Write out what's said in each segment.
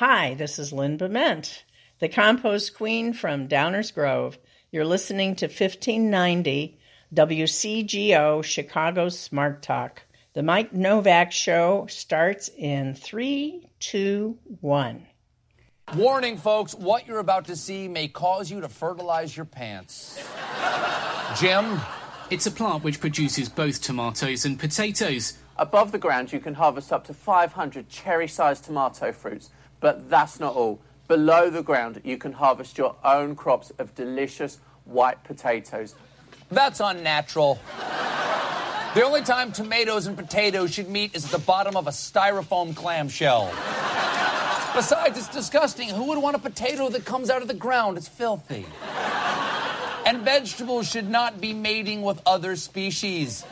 Hi, this is Lynn Bement, the compost queen from Downers Grove. You're listening to 1590 WCGO Chicago Smart Talk. The Mike Nowak Show starts in three, two, one. Warning, folks, what you're about to see may cause you to fertilize your pants. Jim? It's a plant which produces both tomatoes and potatoes. Above the ground, you can harvest up to 500 cherry sized tomato fruits, but that's not all. Below the ground, you can harvest your own crops of delicious white potatoes. That's unnatural. The only time tomatoes and potatoes should meet is at the bottom of a styrofoam clamshell. Besides, it's disgusting. Who would want a potato that comes out of the ground? It's filthy. And vegetables should not be mating with other species.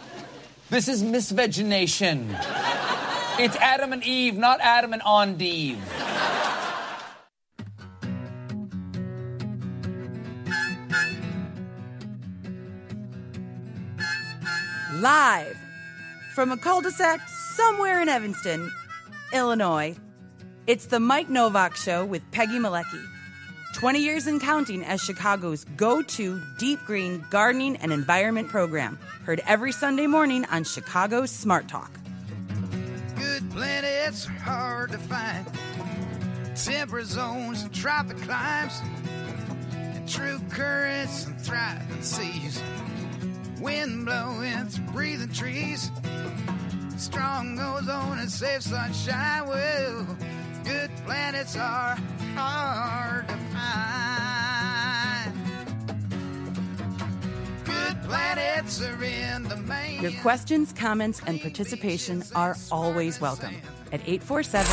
This is misvegination. It's Adam and Eve, not Adam and Ondeve. Live from a cul de sac somewhere in Evanston, Illinois, it's the Mike Nowak Show with Peggy Malecki. 20 years and counting as Chicago's go to deep green gardening and environment program. Heard every Sunday morning on Chicago's Smart Talk. Good planets are hard to find. Temperate zones and tropic climes. And true currents and thriving seas. Wind blowing through breathing trees. Strong ozone and safe sunshine. Well, good planets are hard to find. Your questions, comments, and participation are always welcome at 847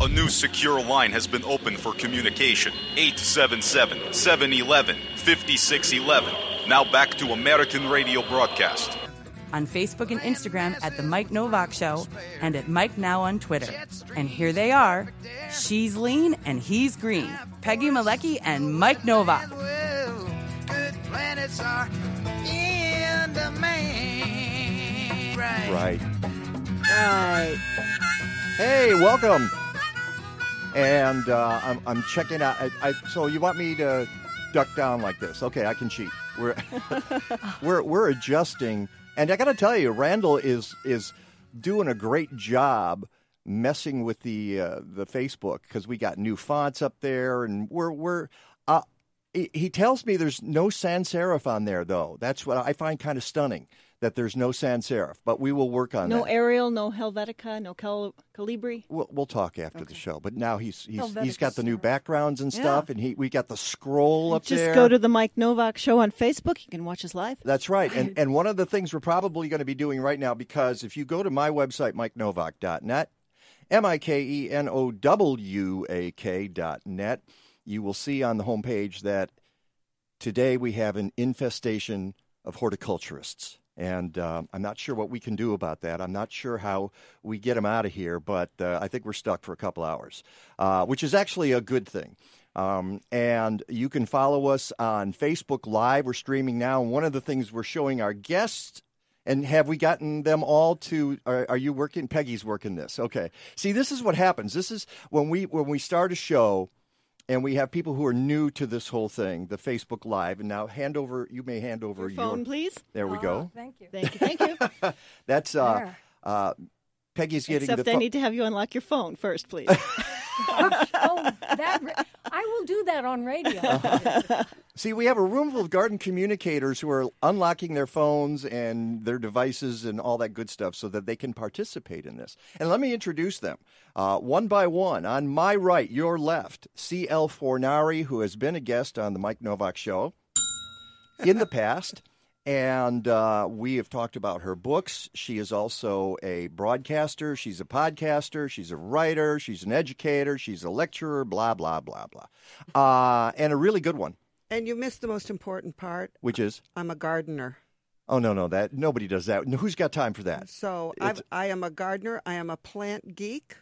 A new secure line has been opened for communication. 877 711 5611. Now back to American radio broadcast. on Facebook and Instagram at The Mike Nowak Show and at Mike Now on Twitter. And here they are. She's lean and he's green. Peggy Malecki and Mike Nowak. Planets are in the main. Right. Right. Right. Hey, welcome. And uh, I'm, I'm checking out. I, I, so you want me to duck down like this? Okay, I can cheat. We're we're we're adjusting, and I got to tell you, Randall is is doing a great job messing with the uh, the Facebook because we got new fonts up there, and we're we're. He he tells me there's no sans serif on there, though. That's what I find kind of stunning that there's no sans serif. But we will work on No that. Arial, no Helvetica, no Cal- Calibri. We'll, we'll talk after the show. But now he's he's Helvetica he's got the new backgrounds and Yeah. stuff, and he we got the scroll up Just there. Just go to the Mike Nowak show on Facebook. You can watch us live. That's right. And and one of the things we're probably going to be doing right now, because if you go to my website, mikenowak.net, M I K E N O W A K dot net, you will see on the homepage that today we have an infestation of horticulturists. And um, I'm not sure what we can do about that. I'm not sure how we get them out of here, but uh, I think we're stuck for a couple hours, uh, which is actually a good thing. Um, and you can follow us on Facebook Live. We're streaming now. One of the things we're showing our guests, and have we gotten them all to? Are, are you working? Peggy's working this. Okay. See, this is what happens. This is when we when we start a show, and we have people who are new to this whole thing, the Facebook Live. And now, hand over. You may hand over Your your, phone, please. There we go. Thank you. Thank you. Thank you. That's uh, There. uh, Peggy's getting Except the. I pho- need to have you unlock your phone first, please. oh, that ra- I will do that on radio. See, we have a room full of garden communicators who are unlocking their phones and their devices and all that good stuff so that they can participate in this. And let me introduce them uh, one by one. On my right, your left, C.L. Fornari, who has been a guest on the Mike Nowak Show in the past. And uh, we have talked about her books. She is also a broadcaster. She's a podcaster. She's a writer. She's an educator. She's a lecturer, blah, blah, blah, blah. Uh, and a really good one, And you missed the most important part. which is I'm a gardener. oh, no, no, that nobody does that. Who's got time for that? So I've, I am a gardener. I am a plant geek.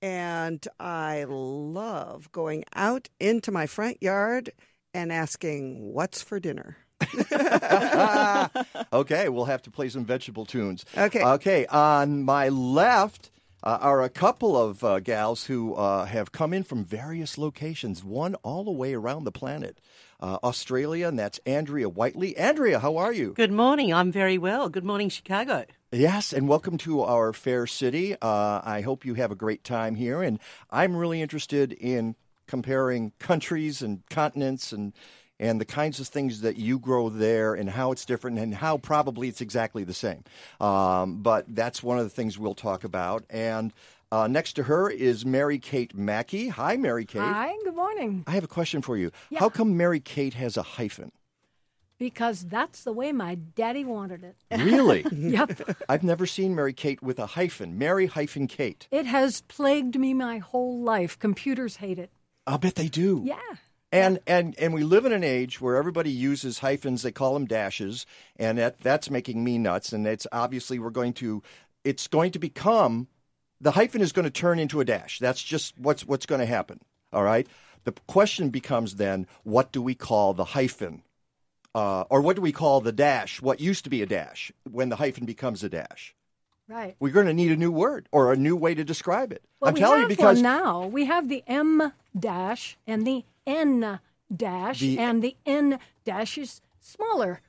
And I love going out into my front yard and asking, What's for dinner? okay, we'll have to play some vegetable tunes. Okay. Okay, on my left, uh, are a couple of uh, gals who uh, have come in from various locations, one all the way around the planet. Uh, Australia, and that's Andrea Whitely. Andrea, how are you? Good morning. I'm very well. Good morning, Chicago. Yes, and welcome to our fair city. Uh, I hope you have a great time here, and I'm really interested in comparing countries and continents and and the kinds of things that you grow there and how it's different and how probably it's exactly the same. Um, but that's one of the things we'll talk about. And uh, next to her is Mary Kate Mackey. Hi, Mary Kate. Hi, good morning. I have a question for you. Yeah. How come Mary Kate has a hyphen? Because that's the way my daddy wanted it. Really? yep. I've never seen Mary Kate with a hyphen. Mary hyphen Kate. It has plagued me my whole life. Computers hate it. I'll bet they do. Yeah. And and and we live in an age where everybody uses hyphens. They call them dashes, and that that's making me nuts. And it's obviously we're going to, it's going to become, the hyphen is going to turn into a dash. That's just what's what's going to happen. All right. The question becomes then, what do we call the hyphen, uh, or what do we call the dash? What used to be a dash when the hyphen becomes a dash? Right. We're going to need a new word or a new way to describe it. Well, I'm we telling have you because one now. We have the M dash and the N dash, The- and the N dash is smaller.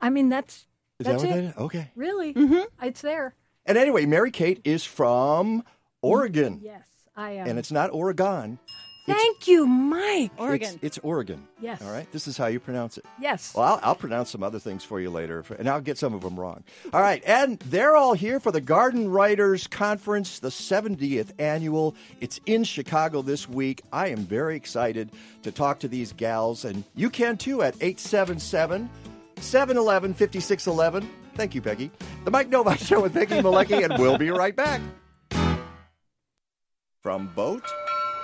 I mean, that's Is that that's what it. that is? Okay. Really, Mm-hmm. it's there. And anyway, Mary Kate is from Oregon. Yes, I am. And it's not Oregon. Thank you, Mike. It's, it's Oregon. Yes. All right. This is how you pronounce it. Yes. Well, I'll, I'll pronounce some other things for you later, and I'll get some of them wrong. All right. And they're all here for the Garden Writers Conference, the 70th annual. It's in Chicago this week. I am very excited to talk to these gals, and you can too at 877 711 5611. Thank you, Peggy. The Mike Nowak Show with Peggy Malecki, and we'll be right back. From boat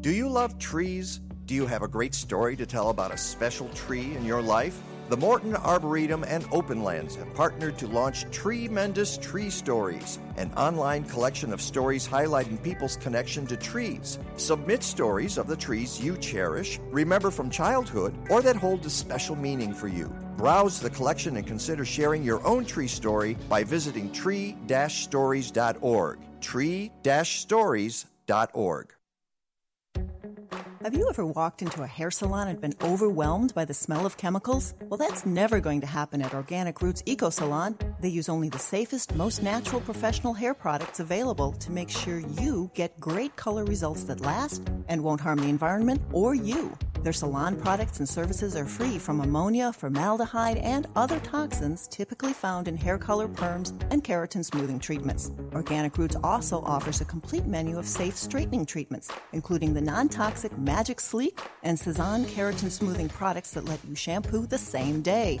Do you love trees? Do you have a great story to tell about a special tree in your life? The Morton Arboretum and Openlands have partnered to launch Tremendous Tree Stories, an online collection of stories highlighting people's connection to trees. Submit stories of the trees you cherish, remember from childhood, or that hold a special meaning for you. Browse the collection and consider sharing your own tree story by visiting tree-stories.org. Tree-stories.org. Have you ever walked into a hair salon and been overwhelmed by the smell of chemicals? Well, that's never going to happen at Organic Roots Eco Salon. They use only the safest, most natural professional hair products available to make sure you get great color results that last and won't harm the environment or you. Their salon products and services are free from ammonia, formaldehyde, and other toxins typically found in hair color perms and keratin smoothing treatments. Organic Roots also offers a complete menu of safe straightening treatments, including the non-toxic Magic Sleek and Cezanne keratin smoothing products that let you shampoo the same day.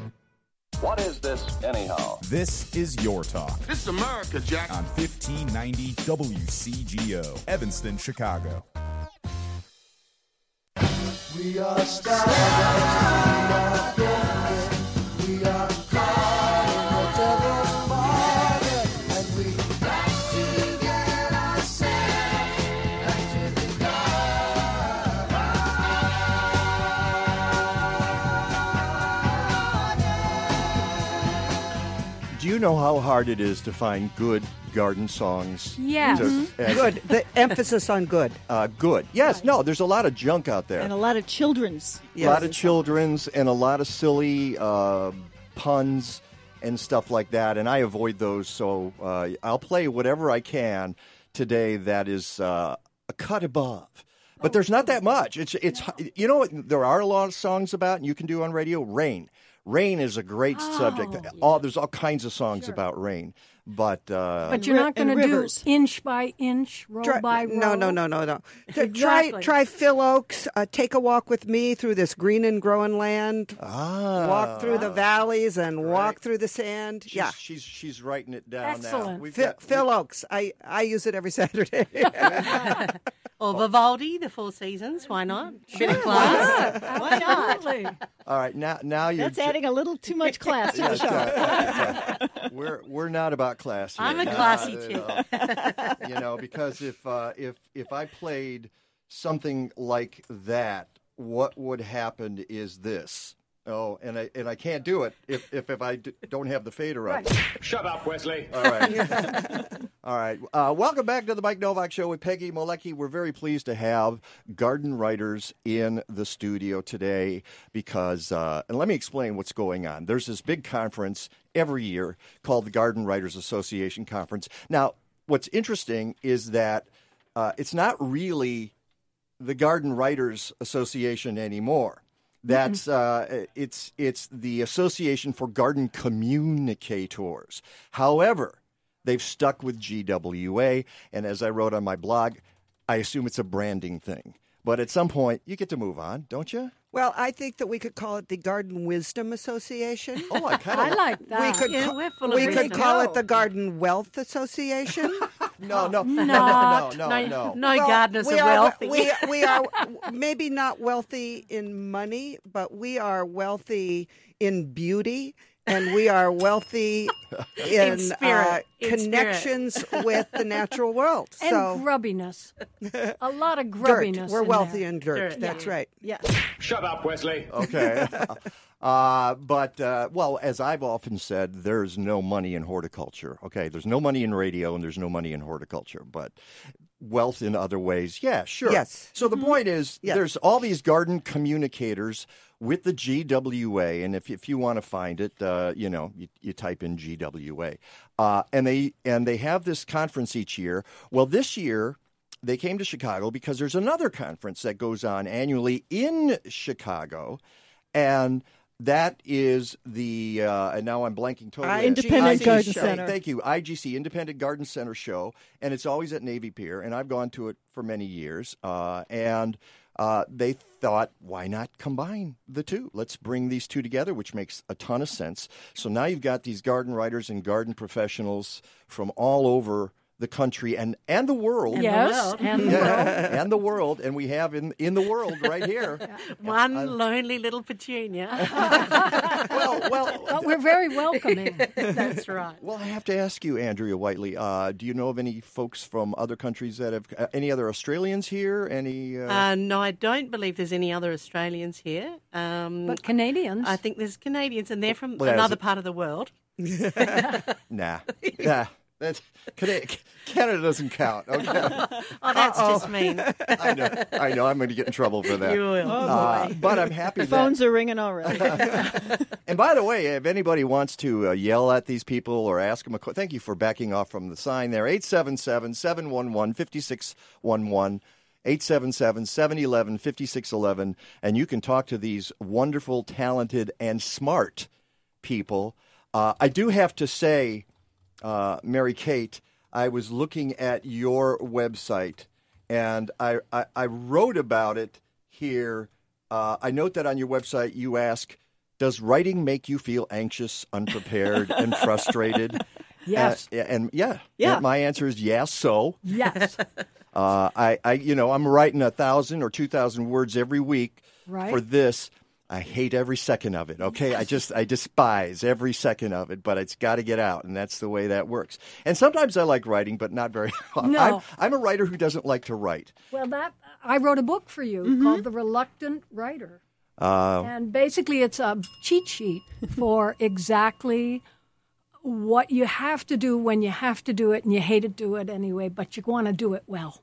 What is this, anyhow? This is Your Talk This is America, Jack. on 1590 WCGO, Evanston, Chicago. We are stars. Know how hard it is to find good garden songs? Yes. to- Mhm. Good. The emphasis on good. Uh, good. Yes. No. There's a lot of junk out there. And a lot of children's. a lot of children's and a lot of silly uh, puns and stuff like that, and I avoid those. So uh, I'll play whatever I can today that is uh, a cut above. But there's not that much. It's it's you know what there are a lot of songs about and you can do on radio. Rain, rain is a great subject. Oh, All there's all kinds of songs about rain, but uh, But you're not going to do inch by inch, roll Try- by roll. no, no, no, no, no. Exactly. Try, try Phil Ochs. Uh, take a walk with me through this green and growing land. Ah, walk through the valleys and walk through the sand. she's, yeah, she's she's writing it down now. Excellent. We've Phil, got- Phil Ochs. I, I use it every Saturday. Or Vivaldi, The Four Seasons. Why not? Bit of class. Why not? Absolutely. all right, now now you're That's ju- adding a little too much class to Yeah, the show. yeah, yeah. we're we're not about class. Here. I'm a No, classy no, chick. no. you know, because if uh, if if I played something like that, what would happen is this. Oh, and I and I can't do it if if, if I d- don't have the fader on. Shut up, Wesley. All right. All right. Uh, welcome back to the Mike Nowak Show with Peggy Malecki. We're very pleased to have garden writers in the studio today because, uh, and let me explain what's going on. There's this big conference every year called the Garden Writers Association Conference. Now, what's interesting is that uh, it's not really the Garden Writers Association anymore. That's uh, it's it's the Association for Garden Communicators. However, they've stuck with GWA, and as I wrote on my blog, I assume it's a branding thing. But at some point, you get to move on, don't you? Well, I think that we could call it the Garden Wisdom Association. Oh, I kind I of like that. We could, Yeah, ca- we're full of we could call it the Garden Wealth Association. no, oh, no, no, no, Not. no, no, no. No Well, gardeners we are wealthy. We, we are maybe not wealthy in money, but we are wealthy in beauty, and we are wealthy in, spirit. uh, In spirit. connections with the natural world. And so grubbiness. A lot of dirt. grubbiness. We're in wealthy there. in dirt. Dirt, That's yeah. right. Yeah. Shut up, Wesley. Okay. Uh, but, uh, well, as I've often said, there's no money in horticulture. Okay. There's no money in radio and there's no money in horticulture. But wealth in other ways, yeah, sure. Yes. So the point is, Yes. there's all these garden communicators with the GWA. And if, if you want to find it, uh, you know, you, you type in GWA. Uh, and, they, and they have this conference each year. Well, this year, they came to Chicago because there's another conference that goes on annually in Chicago, and that is the uh, and now I'm blanking totally. Independent IGC Garden show. Center. Thank you, IGC Independent Garden Center show, and it's always at Navy Pier, and I've gone to it for many years, uh, and. Uh, they thought, why not combine the two? Let's bring these two together, which makes a ton of sense. So now you've got these garden writers and garden professionals from all over the country and, and the world. And the Yes, world. and the world. and the world, and we have in in the world right here. One lonely little petunia. well, well, But we're very welcoming. That's right. Well, I have to ask you, Andrea Whitely. Uh, do you know of any folks from other countries that have uh, any other Australians here? Any? Uh, Uh, no, I don't believe there's any other Australians here. Um, But Canadians. I think there's Canadians, and they're from Well, another part of the world. nah, nah. That's Canada, Canada doesn't count. Okay, Oh, that's just mean. I know. I know. I'm going to get in trouble for that. You will. Oh, Uh, but I'm happy The that phones are ringing already. And by the way, if anybody wants to uh, yell at these people or ask them a question, thank you for backing off from the sign there. 877 711 5611. 877 711 5611. And you can talk to these wonderful, talented, and smart people. Uh, I do have to say, uh, Mary Kate, I was looking at your website and I, I, I wrote about it here. Uh, I note that on your website you ask, does writing make you feel anxious, unprepared, and frustrated? Yes. Uh, and yeah, Yeah. My answer is yes. So yes. uh, I, I, you know, I'm writing a thousand or two thousand words every week Right. for this. I hate every second of it. Okay, I just I despise every second of it, but it's got to get out, and that's the way that works. And sometimes I like writing, but not very. No. I'm, I'm a writer who doesn't like to write. Well, that I wrote a book for you called The Reluctant Writer. Uh, And basically, it's a cheat sheet for exactly what you have to do when you have to do it and you hate to do it anyway, but you want to do it well.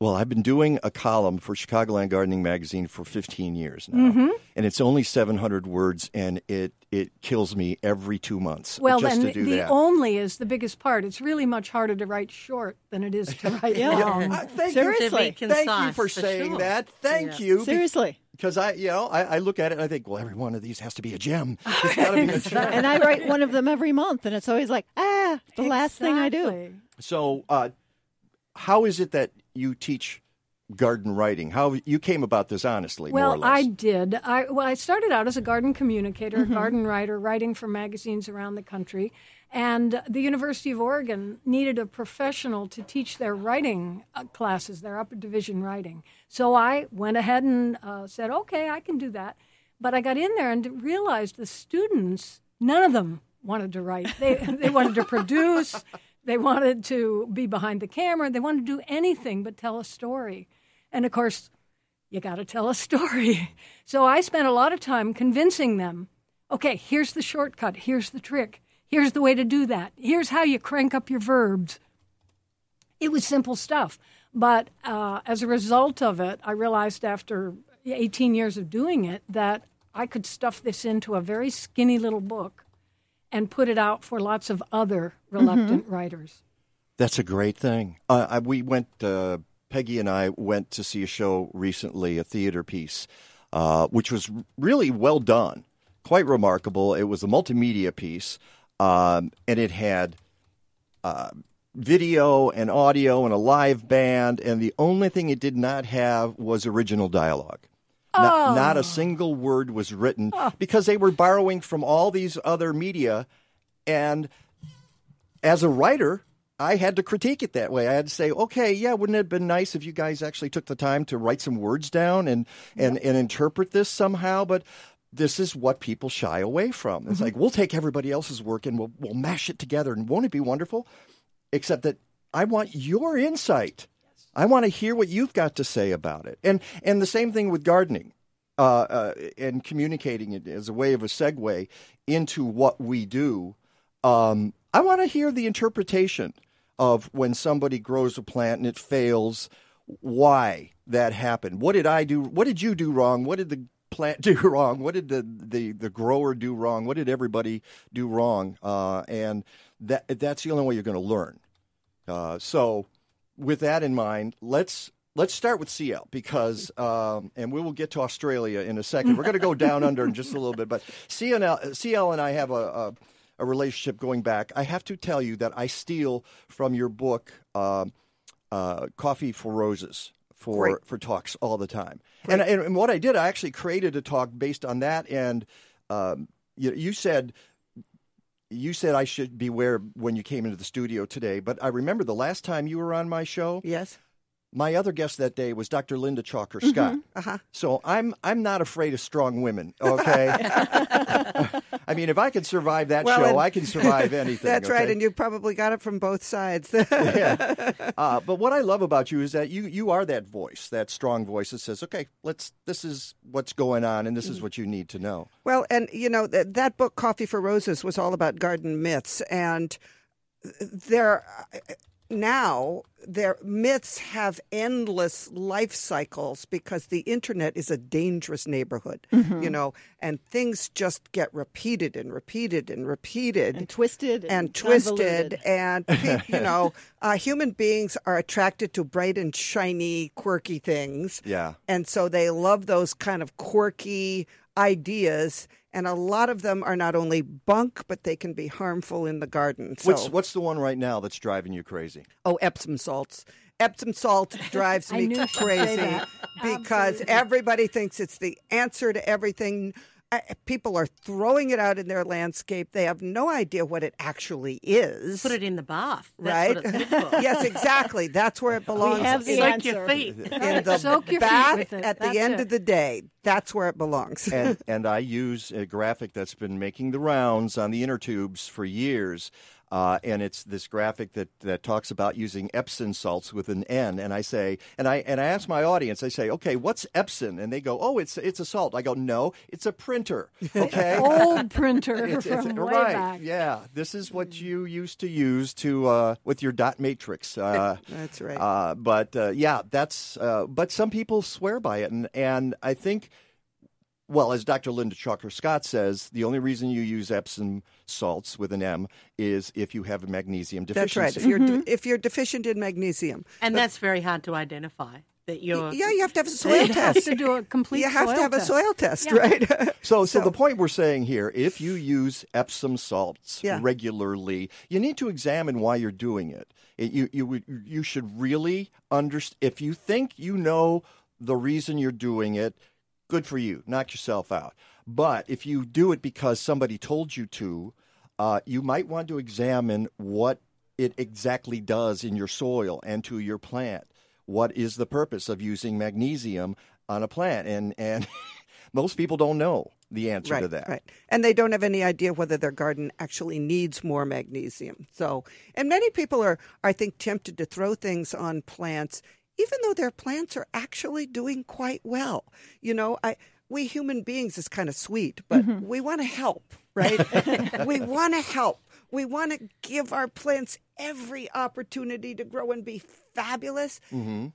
Well, I've been doing a column for Chicagoland Gardening Magazine for 15 years now, Mhm. and it's only 700 words, and it it kills me every two months Well, just then to do the that. only is the biggest part. It's really much harder to write short than it is to write Yeah. long. Uh, thank Seriously. you, thank you for saying that. Thank Yeah. you. Seriously. because I, you know, I, I look at it and I think, well, every one of these has to be a gem. It's got to be a gem. and I write one of them every month, and it's always like, ah, the last thing I do. So, uh, how is it that you teach garden writing? How you came about this honestly, more or Well, less? I did. I well, I started out as a garden communicator, Mm-hmm. a garden writer, writing for magazines around the country. And the University of Oregon needed a professional to teach their writing uh, classes, their upper division writing. So I went ahead and uh, said, okay, I can do that. But I got in there and realized the students, none of them wanted to write. They, they wanted to produce, they wanted to be behind the camera, they wanted to do anything but tell a story. And of course, you got to tell a story. So I spent a lot of time convincing them okay, here's the shortcut, here's the trick, here's the way to do that, here's how you crank up your verbs. It was simple stuff. But uh, as a result of it, I realized after 18 years of doing it that I could stuff this into a very skinny little book and put it out for lots of other reluctant writers. That's a great thing. Uh, I, we went, uh, Peggy and I went to see a show recently, a theater piece, uh, which was really well done, quite remarkable. It was a multimedia piece, um, and it had uh, video and audio and a live band, and the only thing it did not have was original dialogue. Not, oh. not a single word was written because they were borrowing from all these other media. And as a writer, I had to critique it that way. I had to say, okay, yeah, wouldn't it have been nice if you guys actually took the time to write some words down and, and, and interpret this somehow? But this is what people shy away from. It's mm-hmm. like, we'll take everybody else's work and we'll, we'll mash it together. And won't it be wonderful? Except that I want your insight. I want to hear what you've got to say about it. And and the same thing with gardening. Uh, uh, and communicating it as a way of a segue into what we do. Um, I want to hear the interpretation of when somebody grows a plant and it fails, why that happened. What did I do? What did you do wrong? What did the plant do wrong? What did the, the, the grower do wrong? What did everybody do wrong? Uh, and that that's the only way you're going to learn. Uh, so, with that in mind, let's let's start with CL because, um, and we will get to Australia in a second. We're going to go down under in just a little bit, but CL, CL and I have a, a, a relationship going back. I have to tell you that I steal from your book, uh, uh, Coffee for Roses. For, Great. for talks all the time, and, and and what I did, I actually created a talk based on that. And um, you, you said you said I should beware when you came into the studio today, but I remember the last time you were on my show. Yes. My other guest that day was Dr. Linda Chalker Scott. Uh-huh. So I'm I'm not afraid of strong women. Okay. I mean, if I can survive that Well, show, I can survive anything. That's right, and you probably got it from both sides. yeah. Uh, but what I love about you is that you you are that voice, that strong voice that says, "Okay, let's. This is what's going on, and this Mm. is what you need to know." Well, and you know that that book, Coffee for Roses, was all about garden myths, and there now their myths have endless life cycles because the internet is a dangerous neighborhood, Mhm. you know, and things just get repeated and repeated and repeated And twisted and, and twisted, and you know, uh, human beings are attracted to bright and shiny, quirky things. Yeah. And so they love those kind of quirky ideas. And a lot of them are not only bunk, but they can be harmful in the garden. So, What's what's the one right now that's driving you crazy? oh, Epsom salts. Epsom salt drives me knew she'd say crazy that. because everybody thinks it's the answer to everything. I- People are throwing it out in their landscape. They have no idea what it actually is. Put it in the bath. That's right? What it's good for. yes, exactly. That's where it belongs. have the Soak answer. your feet. in the Soak your feet bath with it. at the end it. of the day. That's where it belongs. and and I use a graphic that's been making the rounds on the inner tubes for years. Uh, and it's this graphic that, that talks about using Epson salts with an N. And I say, and I and I ask my audience, I say, okay, what's Epson? And they go, oh, it's it's a salt. I go, no, it's a printer. Okay, Old printer It's- it's- from way right, back. Yeah, this is what you used to use to uh, with your dot matrix. Uh, That's right. Uh, but uh, yeah, that's. Uh, but some people swear by it, and and I think. Well, as Dr. Linda Chalker Scott says, the only reason you use Epsom salts with an M is if you have a magnesium deficiency. That's right. If you're de- mm-hmm. if you're deficient in magnesium, And But- that's very hard to identify that you're. yeah, you have to have a soil You have test. to do a complete You have to soil have a soil test, Yeah. right? So, so, the point we're saying here, if you use Epsom salts Yeah. regularly, you need to examine why you're doing it. It- you, you, you should really understand. If you think you know the reason you're doing it, good for you. Knock yourself out. But if you do it because somebody told you to, uh, you might want to examine what it exactly does in your soil and to your plant. What is the purpose of using magnesium on a plant? And and most people don't know the answer right, to that. Right. And they don't have any idea whether their garden actually needs more magnesium. So, and many people are, I think, tempted to throw things on plants, even though their plants are actually doing quite well. You know, I, we human beings is kind of sweet, but we want to help, right? we want to help. We want to give our plants every opportunity to grow and be fabulous.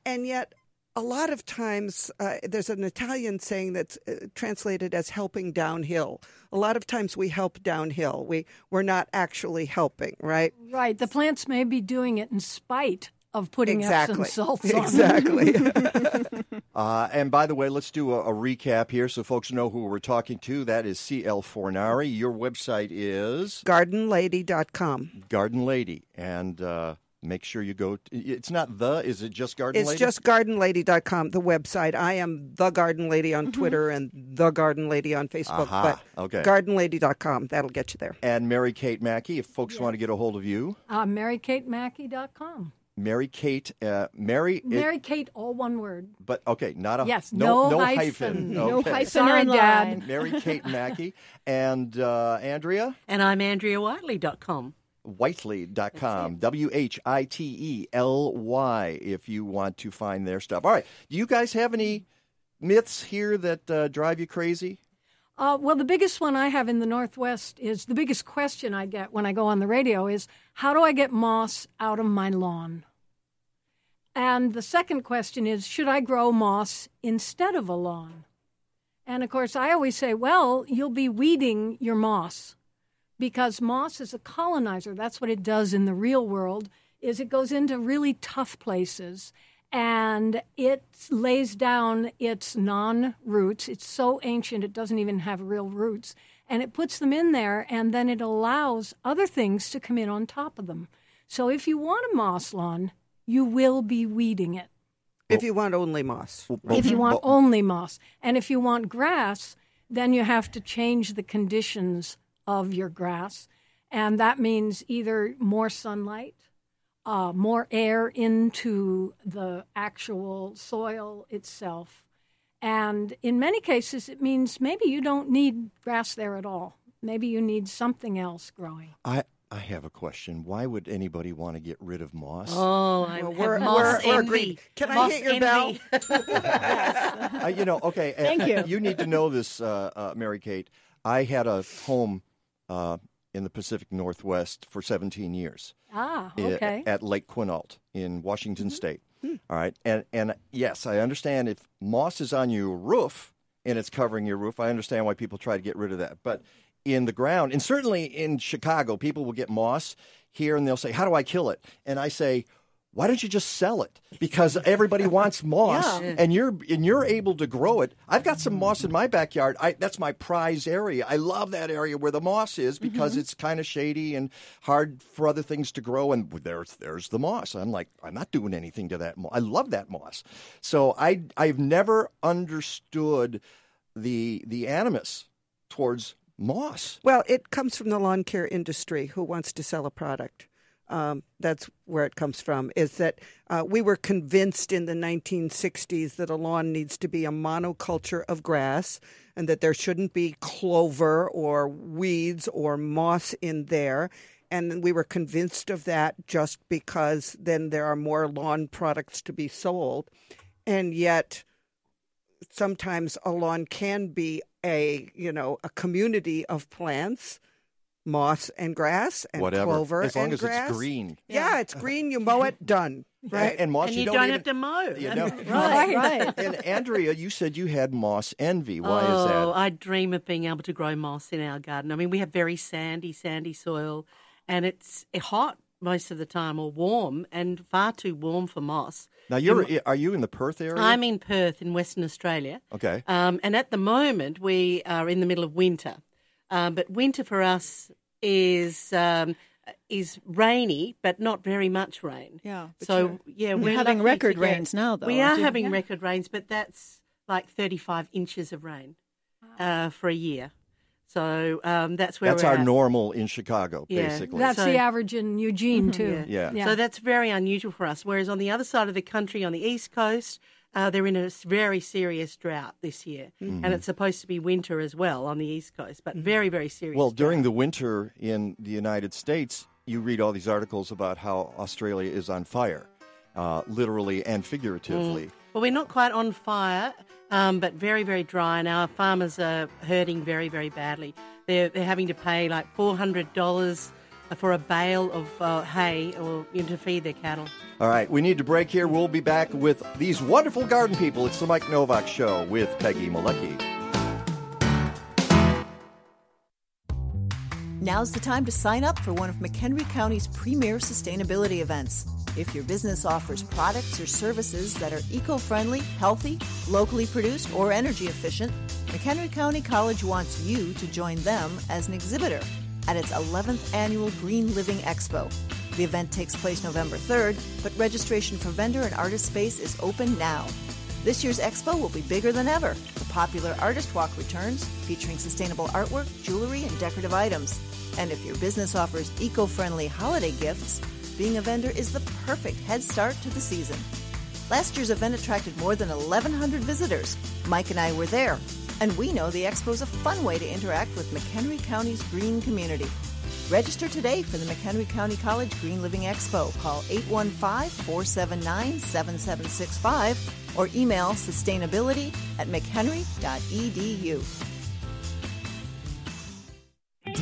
And yet, a lot of times, uh, there's an Italian saying that's uh, translated as helping downhill. A lot of times we help downhill. We, we're not actually helping, right? Right. The plants may be doing it in spite of putting Exactly. Epsom salts on. Exactly. Uh, and by the way, let's do a, a recap here so folks know who we're talking to. That is CL Fornari. Your website is Gardenlady.com. Garden Lady. And uh, make sure you go. it's not the, is it just Garden It's Lady? just gardenlady.com, the website. I am the Garden Lady on Twitter and the Garden Lady on Facebook. Aha, okay. But gardenlady.com, that'll get you there. and Mary Kate Mackey, if folks want to get a hold of you. Uh, MaryKateMackey.com. Mary Kate, uh, Mary, it- Mary Kate, all one word. but okay, not a Yes, no, no hyphen, hyphen. No Okay. hyphen Sorry, online. Dad. Mary Kate Mackey and uh, Andrea And I'm AndreaWhitely.com. Whitely.com. W H I T E L Y if you want to find their stuff. All right. Do you guys have any myths here that uh, drive you crazy? Uh, well, the biggest one I have in the Northwest is the biggest question I get when I go on the radio is how do I get moss out of my lawn? And the second question is should I grow moss instead of a lawn? And of course, I always say, well, you'll be weeding your moss because moss is a colonizer. That's what it does in the real world is it goes into really tough places and it lays down its non-roots. It's so ancient it doesn't even have real roots and it puts them in there and then it allows other things to come in on top of them. So if you want a moss lawn, you will be weeding it. If you want only moss. If you want only moss. And if you want grass, then you have to change the conditions of your grass. And that means either more sunlight, uh, more air into the actual soil itself. And in many cases, it means maybe you don't need grass there at all. Maybe you need something else growing. I, I have a question. Why would anybody want to get rid of moss? Oh, I Well, have we're- moss we're- we're envy. agreed. Can I Moss hit your envy. Uh, you know, okay. uh, Thank you. You need to know this, uh, uh, Mary Kate. I had a home uh, in the Pacific Northwest for 17 years. Ah, okay. At Lake Quinault in Mm-hmm. Washington State. Hmm. All right. And, and yes, I understand if moss is on your roof and it's covering your roof, I understand why people try to get rid of that. But in the ground, and certainly in Chicago, people will get moss here and they'll say, How do I kill it? And I say, why don't you just sell it? Because everybody wants moss, Yeah. and you're and you're able to grow it. I've got some moss in my backyard. I, that's my prize area. I love that area where the moss is because mm-hmm. it's kind of shady and hard for other things to grow. And there's there's the moss. I'm like, I'm not doing anything to that. Moss. I love that moss. So I I've never understood the the animus towards moss. Well, it comes from the lawn care industry who wants to sell a product. Um, that's where it comes from. Is that uh, we were convinced in the 1960s that a lawn needs to be a monoculture of grass, and that there shouldn't be clover or weeds or moss in there. And we were convinced of that just because then there are more lawn products to be sold. And yet, sometimes a lawn can be a you know a community of plants moss and grass and Whatever. clover As long and as it's grass. green. yeah it's green you mow it done right And moss, and you you don't don't, even- have to mow. You know? Right, right. And Andrea, you said you had moss envy. Why oh, is that? Oh, I dream of being able to grow moss in our garden. I mean, we have very sandy, sandy soil, and it's hot most of the time, or warm, and far too warm for moss. Now you're are you in the Perth area? I'm in Perth, in Western Australia. Okay. Um, and at the moment, we are in the middle of winter. Um, but winter for us is um, is rainy, but not very much rain. Yeah, So yeah, you're we're having record get- rains now, though, We aren't are you? having Yeah. record rains, but that's like 35 inches of rain uh, for a year. So um, that's where That's we're our at. normal in Chicago, Yeah. basically. That's So- the average in Eugene, Mhm, too. Yeah. Yeah. So that's very unusual for us. Whereas on the other side of the country, on the east coast, uh, they're in a very serious drought this year, Mhm. and it's supposed to be winter as well on the east coast, but very, very serious. Well, during the winter in the United States, you read all these articles about how Australia is on fire, uh, literally and figuratively. Mm. Well, we're not quite on fire, um, but very, very dry, and our farmers are hurting very, very badly. They're, they're having to pay like $400 for a bale of uh, hay or you know, to feed their cattle. All right, we need to break here. We'll be back with these wonderful garden people. It's the Mike Nowak Show with Peggy Malecki. Now's the time to sign up for one of McHenry County's premier sustainability events. If your business offers products or services that are eco friendly, healthy, locally produced, or energy efficient, McHenry County College wants you to join them as an exhibitor at its 11th annual Green Living Expo. The event takes place November 3rd, but registration for vendor and artist space is open now. This year's expo will be bigger than ever. The popular Artist Walk returns, featuring sustainable artwork, jewelry, and decorative items. And if your business offers eco friendly holiday gifts, being a vendor is the perfect head start to the season. Last year's event attracted more than 1,100 visitors. Mike and I were there, and we know the expo is a fun way to interact with McHenry County's green community. Register today for the McHenry County College Green Living Expo. Call 815 479 7765 or email sustainability at mchenry.edu.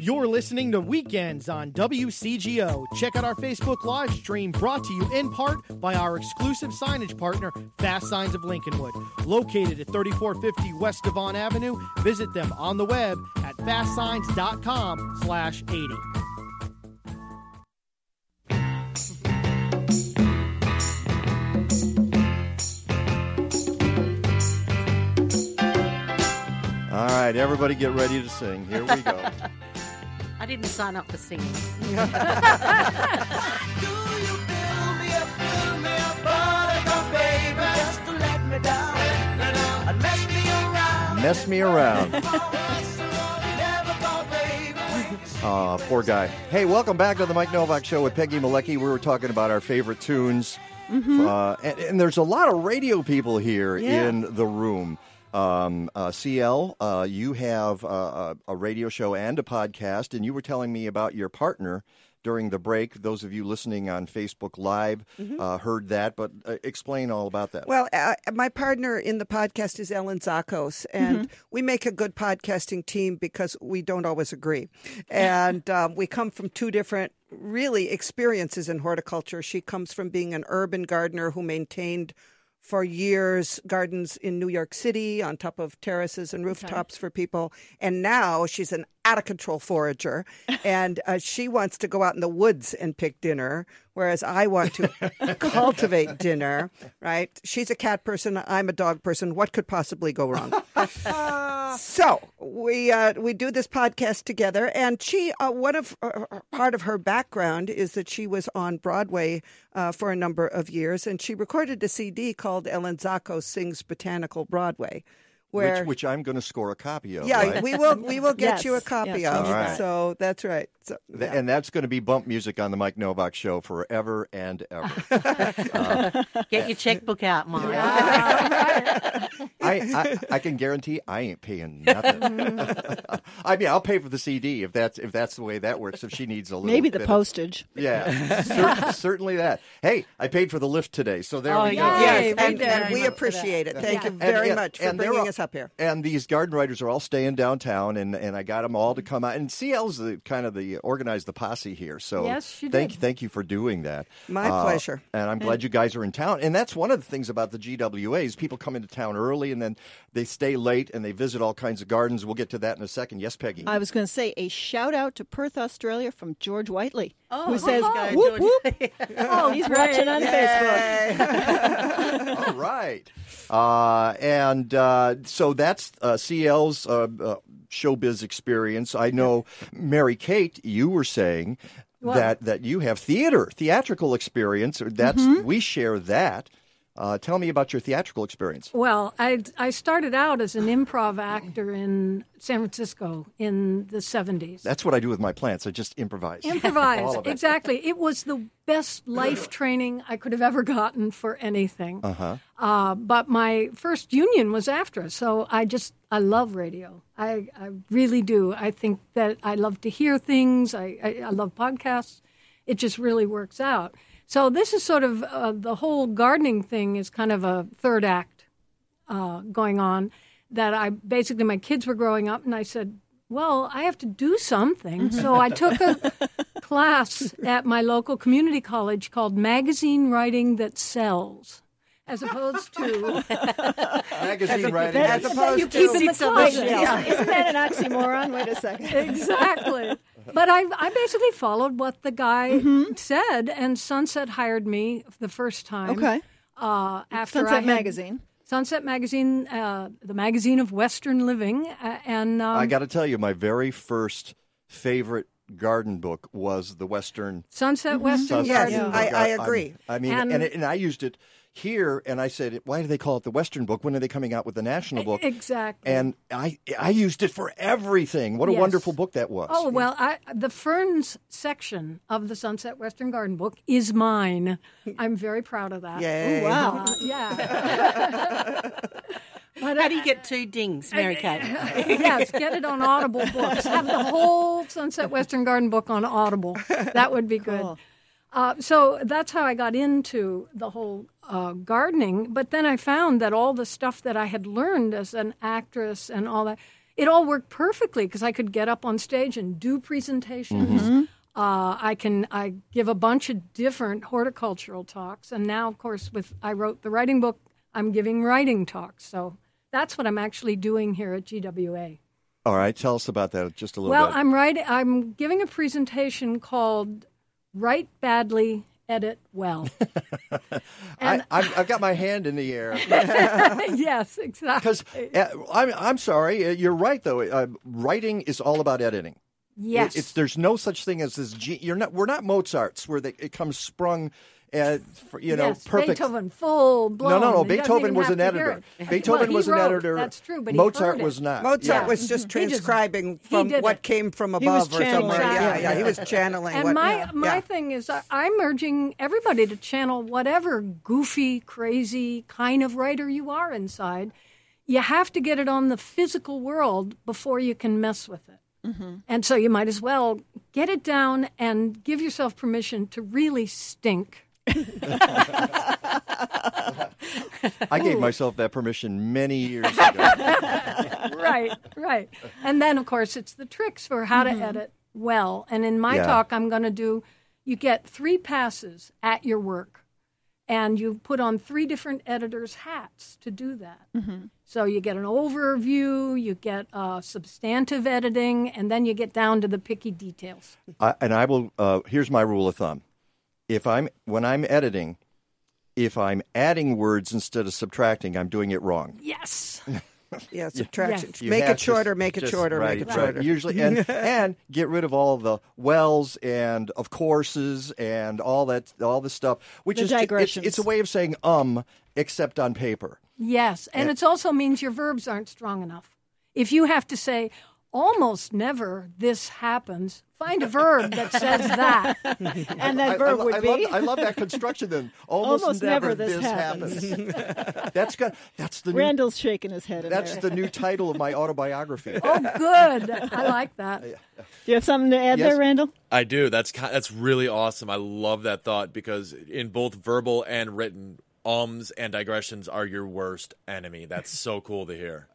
You're listening to Weekends on WCGO. Check out our Facebook live stream brought to you in part by our exclusive signage partner, Fast Signs of Lincolnwood. Located at 3450 West Devon Avenue, visit them on the web at fastsigns.com slash 80. All right, everybody get ready to sing. Here we go. I didn't sign up for singing. Mess me around. Aw, poor guy. Hey, welcome back to the Mike Nowak Show with Peggy Malecki. We were talking about our favorite tunes. Mhm. Uh, and, and there's a lot of radio people here Yeah. in the room. Um, uh, CL, uh, you have uh, a, a radio show and a podcast, and you were telling me about your partner during the break. Those of you listening on Facebook Live Mhm. uh, heard that, but uh, explain all about that. Well, uh, my partner in the podcast is Ellen Zachos, and we make a good podcasting team because we don't always agree. And um, we come from two different, really, experiences in horticulture. She comes from being an urban gardener who maintained for years gardens in New York City on top of terraces and rooftops for people. And now she's an out of control forager, and uh, she wants to go out in the woods and pick dinner, whereas I want to cultivate dinner. Right? She's a cat person. I'm a dog person. What could possibly go wrong? so we uh, we do this podcast together, and she uh, one of uh, part of her background is that she was on Broadway uh, for a number of years, and she recorded a CD called Ellen Zachos Sings Botanical Broadway, where which, which I'm going to score a copy of. yeah, right? we will we will get Yes, you a copy yes, of. All right. So that's right. So, Th- And that's going to be bump music on the Mike Nowak show forever and ever. Uh, Get your checkbook out, Mike. I, I, I can guarantee I ain't paying nothing. I mean, I'll pay for the CD if that's if that's the way that works. If she needs a little, Maybe the bit of- postage. yeah, cer- certainly that. Hey, I paid for the lift today, so there Oh, we go. yes, Yay, and, and we appreciate it. that. Thank you very and- much for and they're bringing all- us up here. And these garden writers are all staying downtown, and, and I got them all to come out. And CL's the kind of the organized the posse here. So Yes, she thank did. thank you for doing that. My Uh, pleasure. And I'm glad you guys are in town. And that's one of the things about the GWA is people come into town early and then they stay late and they visit all kinds of gardens. We'll get to that in a second. Yes, Peggy. I was going to say a shout out to Perth, Australia from George Whitely, Oh, who says, go, whoop, whoop. Oh, he's watching on Facebook. All right. Uh, and uh, so that's uh, CL's uh, uh, showbiz experience. I know, Mary Kate, you were saying Well- that, that you have theater, theatrical experience. That's mm-hmm. We share that. Uh, tell me about your theatrical experience. Well, I I started out as an improv actor in San Francisco in the 70s. That's what I do with my plants. I just improvise. Improvise, it. exactly. It was the best life training I could have ever gotten for anything. Uh-huh. Uh, but my first union was AFTRA, so I just I love radio. I, I really do. I think that I love to hear things. I, I, I love podcasts. It just really works out. So this is sort of uh, the whole gardening thing is kind of a third act uh, going on. That I basically my kids were growing up, and I said, "Well, I have to do something." so I took a class at my local community college called Magazine Writing That Sells, as opposed to Magazine writing. As opposed you to keep in the Six on closet. shelf. Isn't that an oxymoron? Wait a second. exactly. But I, I basically followed what the guy said, and Sunset hired me the first time. Okay. Uh, after Sunset I had- Magazine. Sunset Magazine, uh, the magazine of Western living, uh, and um, I got to tell you, my very first favorite garden book was the Western Sunset Western Yes, Garden. I- book. I I'm- agree. I mean, And- and, it, and I used it here, and I said, "Why do they call it the Western book? When are they coming out with the National book?" Exactly. And I I used it for everything. What a Yes. wonderful book that was. Oh well, I, the ferns section of the Sunset Western Garden book is mine. I'm very proud of that. Yay. Ooh, wow. Uh, yeah. But How do you get two dings, Mary Kate? yes, get it on Audible books. Have the whole Sunset Western Garden book on Audible. That would be good. Cool. Uh, so that's how I got into the whole uh, gardening. But then I found that all the stuff that I had learned as an actress and all that, it all worked perfectly because I could get up on stage and do presentations. Uh, I can I give a bunch of different horticultural talks, and now, of course, with I wrote the writing book, I'm giving writing talks. So that's what I'm actually doing here at GWA. All right, tell us about that just a little Well, bit. I'm writing. I'm giving a presentation called "Write Badly, Edit Well." I, I've, I've got my hand in the air. yes, exactly. Because uh, I'm, I'm sorry, uh, you're right though. Uh, writing is all about editing. Yes. It- there's no such thing as this. You're not. We're not Mozart's where they, it comes sprung. Uh, for, you know, yes, perfect. Beethoven, full blown. No, no, no. Beethoven was an editor. Beethoven Well, he was an editor. That's true, but he Mozart heard was not. Mozart Yeah. was just He just- transcribing from what it. came from above or somewhere. Yeah, Exactly. yeah, he was channeling. And what, my yeah. my yeah. thing is, I- I'm urging everybody to channel whatever goofy, crazy kind of writer you are inside. you have to get it on the physical world before you can mess with it. And so you might as well get it down and give yourself permission to really stink. I gave myself that permission many years ago. right, right. And then, of course, it's the tricks for how Mhm. to edit well. And in my Yeah. talk, I'm going to do you get three passes at your work, and you put on three different editors' hats to do that. Mhm. So you get an overview, you get uh, substantive editing, and then you get down to the picky details. I, and I will. Uh, here's my rule of thumb: if I'm when I'm editing, if I'm adding words instead of subtracting, I'm doing it wrong. Yes. Yeah, subtraction. You Make have it to shorter, make it just- shorter, right, make it right. shorter. Usually, and and get rid of all the wells and of courses and all that all the stuff, which The is it's, digressions. it's a way of saying um, except on paper. Yes, and And- it also means your verbs aren't strong enough. If you have to say almost never this happens, find a verb that says that. And that I- I verb would I be? Love, I love that construction. Then almost, Almost never, never this this happens. happens. that's good. That's the new, Randall's shaking his head. That's there. the new title of my autobiography. Oh, good. I like that. Do you have something to add Yes. there, Randall? I do. That's that's really awesome. I love that thought because in both verbal and written, ums and digressions are your worst enemy. That's so cool to hear.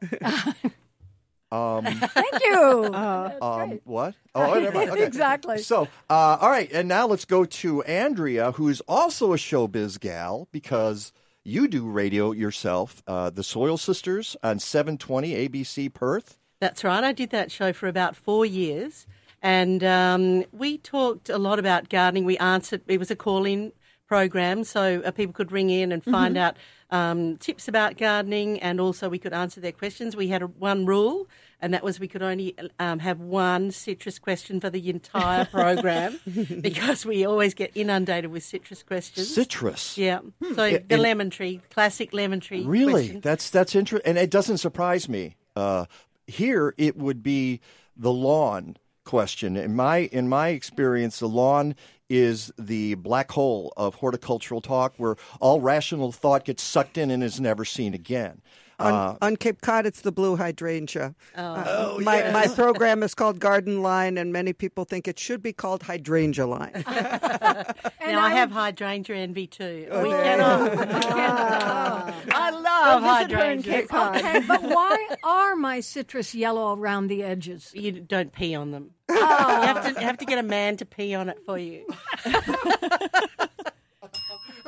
Um, Thank you. um, what? Oh, never mind. Okay. Exactly. So, uh, all right, and now let's go to Andrea, who's also a showbiz gal because you do radio yourself. Uh, the Soil Sisters on 720 ABC Perth. That's right. I did that show for about four years, and um, we talked a lot about gardening. We answered. It was a call-in program, so uh, people could ring in and find Mhm. out um, tips about gardening, and also we could answer their questions. We had a, one rule, and that was we could only um, have one citrus question for the entire program because we always get inundated with citrus questions. Citrus. Yeah. So Yeah, the lemon tree, classic lemon tree. Really? question. That's that's interesting, and it doesn't surprise me. Uh, here, it would be the lawn question. In my in my experience, the lawn is the black hole of horticultural talk, where all rational thought gets sucked in and is never seen again. On, Uh, on Cape Cod, it's the blue hydrangea. Oh. Uh, Oh, my, yes. my program is called Garden Line, and many people think it should be called Hydrangea Line. now I, have hydrangea envy too. Oh, we there cannot. you we go. cannot. I love Go visit hydrangea. Cape Cod. Okay, but why are my citrus yellow around the edges? You don't pee on them. Oh. You have to you have to get a man to pee on it for you.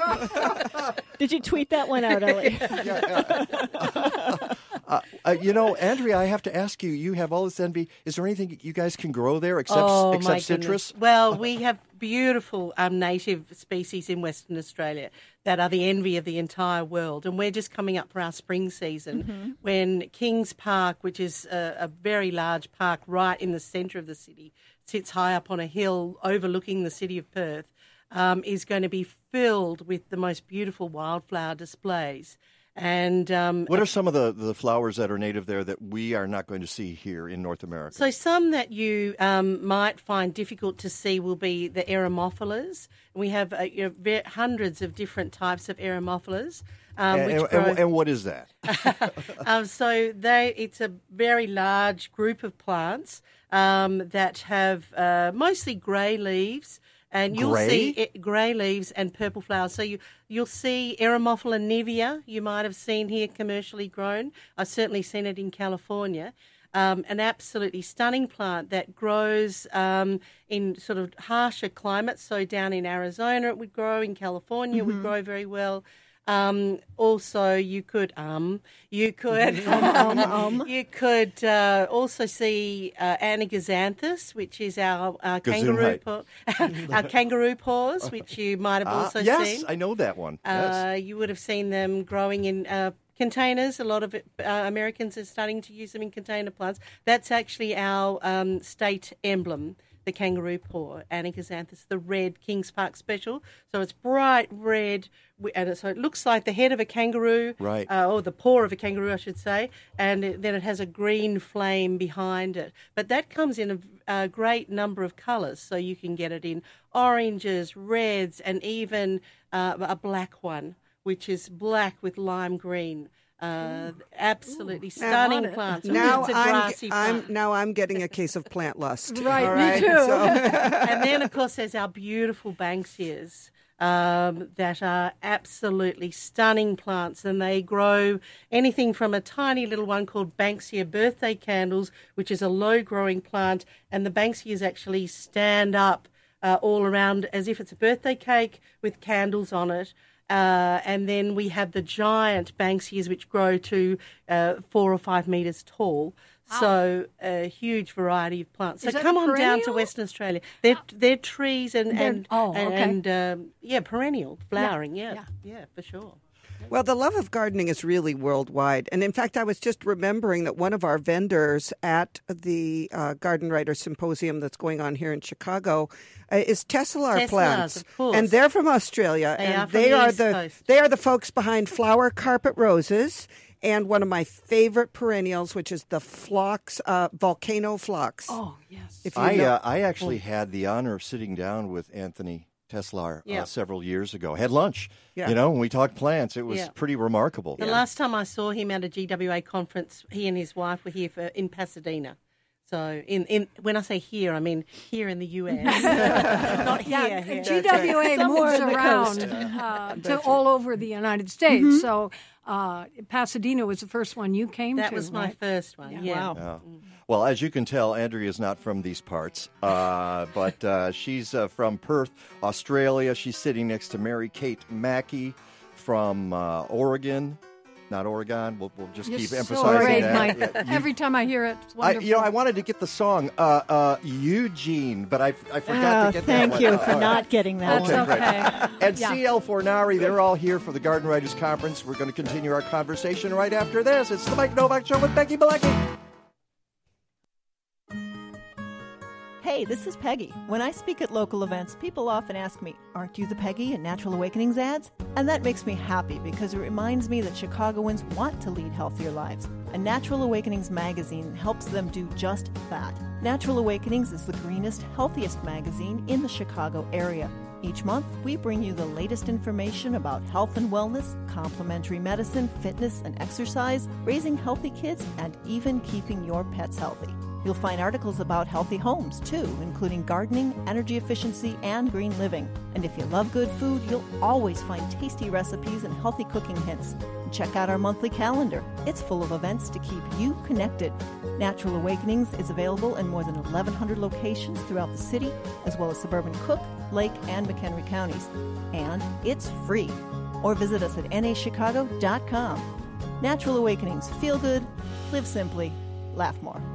Did you tweet that one out, Ellie? uh, uh, you know, Andrea, I have to ask you. You have all this envy. Is there anything you guys can grow there except oh, my except goodness. citrus? Well, we have beautiful um, native species in Western Australia that are the envy of the entire world, and we're just coming up for our spring season Mm-hmm. when Kings Park, which is a, a very large park right in the centre of the city, sits high up on a hill overlooking the city of Perth. Um, is going to be filled with the most beautiful wildflower displays. And um, What are some of the, the flowers that are native there that we are not going to see here in North America? So some that you um, might find difficult to see will be the eremophilas. We have uh, you know, hundreds of different types of eremophilas. Um, and, which and- grow, and- and what is that? um, so they, it's a very large group of plants um, that have uh, mostly grey leaves. And you'll Grey? see it, grey leaves and purple flowers. So you you'll see Eremophila nivea. You might have seen here commercially grown. I've certainly seen it in California. Um, an absolutely stunning plant that grows um, in sort of harsher climates. So down in Arizona, it would grow. In California, it would Mhm. grow very well. Um, also, you could um, you could Um, um. you could uh, also see uh, Anigozanthos, which is our, our kangaroo paw, our kangaroo paws, which you might have Ah, also yes, seen. I know that one. Yes. Uh, you would have seen them growing in uh, containers. A lot of it, uh, Americans are starting to use them in container plants. That's actually our um, state emblem, the kangaroo paw, Anigozanthos, the red Kings Park special. So it's bright red, and so it looks like the head of a kangaroo, Right. Uh, or the paw of a kangaroo, I should say, and it, then it has a green flame behind it. But that comes in a, a great number of colours, so you can get it in oranges, reds, and even uh, a black one, which is black with lime green. Uh, absolutely Now- stunning plants. Now I'm, grassy I'm now I'm getting a case of plant lust. Right, me too. So- and then, of course, there's our beautiful Banksias um, that are absolutely stunning plants, and they grow anything from a tiny little one called Banksia birthday candles, which is a low-growing plant, and the Banksias actually stand up uh, all around as if it's a birthday cake with candles on it. Uh, and then we have the giant Banksias, which grow to uh, four or five metres tall. So a huge variety of plants. Is so come on down to? Western Australia. They're they're trees and They're- and oh, okay. and, um, yeah, perennial flowering. Yeah, yeah. yeah, for sure. Well, the love of gardening is really worldwide. And in fact, I was just remembering that one of our vendors at the uh, Garden Writers Symposium that's going on here in Chicago uh, is Tesselaar Tesselaars, plants. And they're from Australia. They and are from they the are East the Coast. they are the folks behind Flower Carpet Roses and one of my favorite perennials, which is the phlox, uh, volcano phlox. Oh, yes. If you I know- uh, I actually had the honor of sitting down with Anthony Tesselaar Yeah. uh, several years ago. Had lunch, Yeah. you know, when we talked plants. It was Yeah. pretty remarkable. The last time I saw him at a GWA conference, he and his wife were here for, in Pasadena. So in, in when I say here, I mean here in the US, not here. Yeah, here. GWA Somewhere moves around uh, to all over the United States. Mhm. So uh, Pasadena was the first one you came That to. was my right? first one. Yeah. Yeah. Well, as you can tell, Andrea is not from these parts, uh, but uh, she's uh, from Perth, Australia. She's sitting next to Mary Kate Mackey from uh, Oregon. Not Oregon. We'll, we'll just You're keep so emphasizing great, that. Mike. Yeah, you- Every time I hear it, it's I, you know, I wanted to get the song uh, uh, Eugene, but I, I forgot Oh, to get thank that Thank you for All not getting that okay, one. Great. okay. And Yeah. CL Fornari, they're all here for the Garden Writers Conference. We're going to continue our conversation right after this. It's the Mike Nowak Show with Peggy Malecki. Hey, this is Peggy. When I speak at local events, people often ask me, Aren't you the Peggy in Natural Awakenings ads? And that makes me happy because it reminds me that Chicagoans want to lead healthier lives. And Natural Awakenings magazine helps them do just that. Natural Awakenings is the greenest, healthiest magazine in the Chicago area. Each month, we bring you the latest information about health and wellness, complementary medicine, fitness and exercise, raising healthy kids, and even keeping your pets healthy. You'll find articles about healthy homes, too, including gardening, energy efficiency, and green living. And if you love good food, you'll always find tasty recipes and healthy cooking hints. Check out our monthly calendar. It's full of events to keep you connected. Natural Awakenings is available in more than 1,100 locations throughout the city, as well as suburban Cook, Lake, and McHenry counties. And it's free. Or visit us at nachicago.com. Natural Awakenings. Feel good, live simply, laugh more.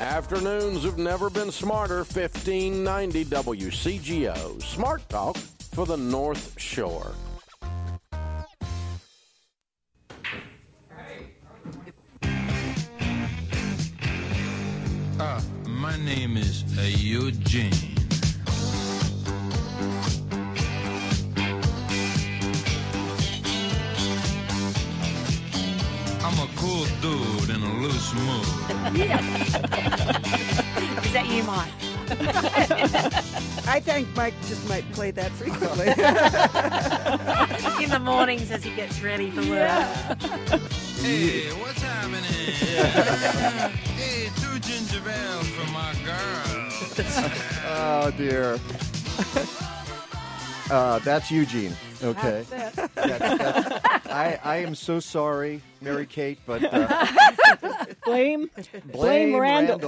Afternoons have never been smarter. 1590 WCGO. Smart Talk for the North Shore. Uh, my name is Eugene. Think Mike just might play that frequently. in the mornings as he gets ready for work. Hey, what's happening? hey, two ginger ales for my girl. oh dear. Uh, that's Eugene. Okay. That's it. That's- that's- I, I am so sorry, Mary Kate, but uh, blame, Blame Randall.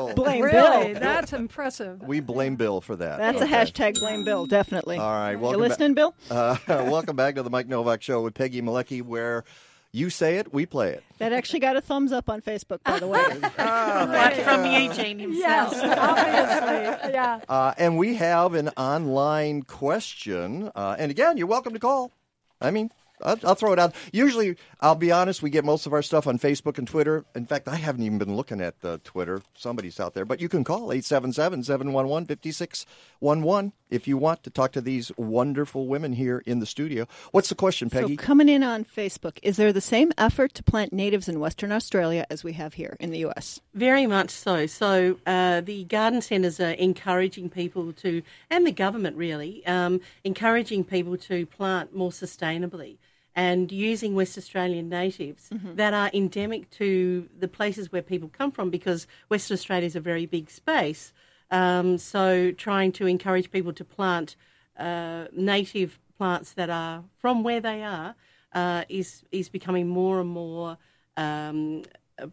Randall. Blame really, Bill. that's impressive. we blame Bill for that. That's a hashtag blame Bill, definitely. All right, You welcome. ba- listening, Bill? Uh, welcome back to the Mike Nowak Show with Peggy Malecki, where you say it, we play it. That actually got a thumbs up on Facebook, by the way. Right from Eugene himself. Yes, obviously. Yeah. Uh, and we have an online question. Uh, and again, you're welcome to call. I mean, I'll, I'll throw it out. Usually, I'll be honest, we get most of our stuff on Facebook and Twitter. In fact, I haven't even been looking at the Twitter. Somebody's out there. But you can call 877 711 5611 if you want to talk to these wonderful women here in the studio. What's the question, Peggy? So coming in on Facebook, is there the same effort to plant natives in Western Australia as we have here in the U.S.? Very much so. So uh, the garden centres are encouraging people to, and the government really, um, encouraging people to plant more sustainably and using West Australian natives that are endemic to the places where people come from because Western Australia is a very big space. Um, so trying to encourage people to plant uh, native plants that are from where they are uh, is is becoming more and more um,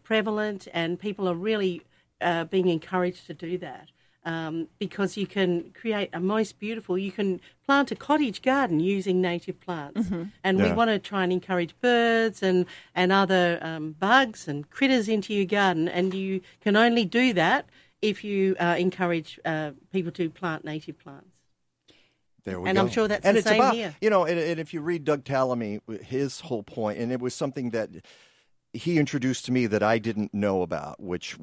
prevalent, and people are really uh, being encouraged to do that. Um, because you can create a most beautiful, you can plant a cottage garden using native plants, Mhm. and we want to try and encourage birds and and other um, bugs and critters into your garden, and you can only do that if you uh, encourage uh, people to plant native plants. There we And go. I'm sure that's and the it's same about, here. You know, and, and if you read Doug Tallamy, his whole point, and it was something that he introduced to me that I didn't know about, which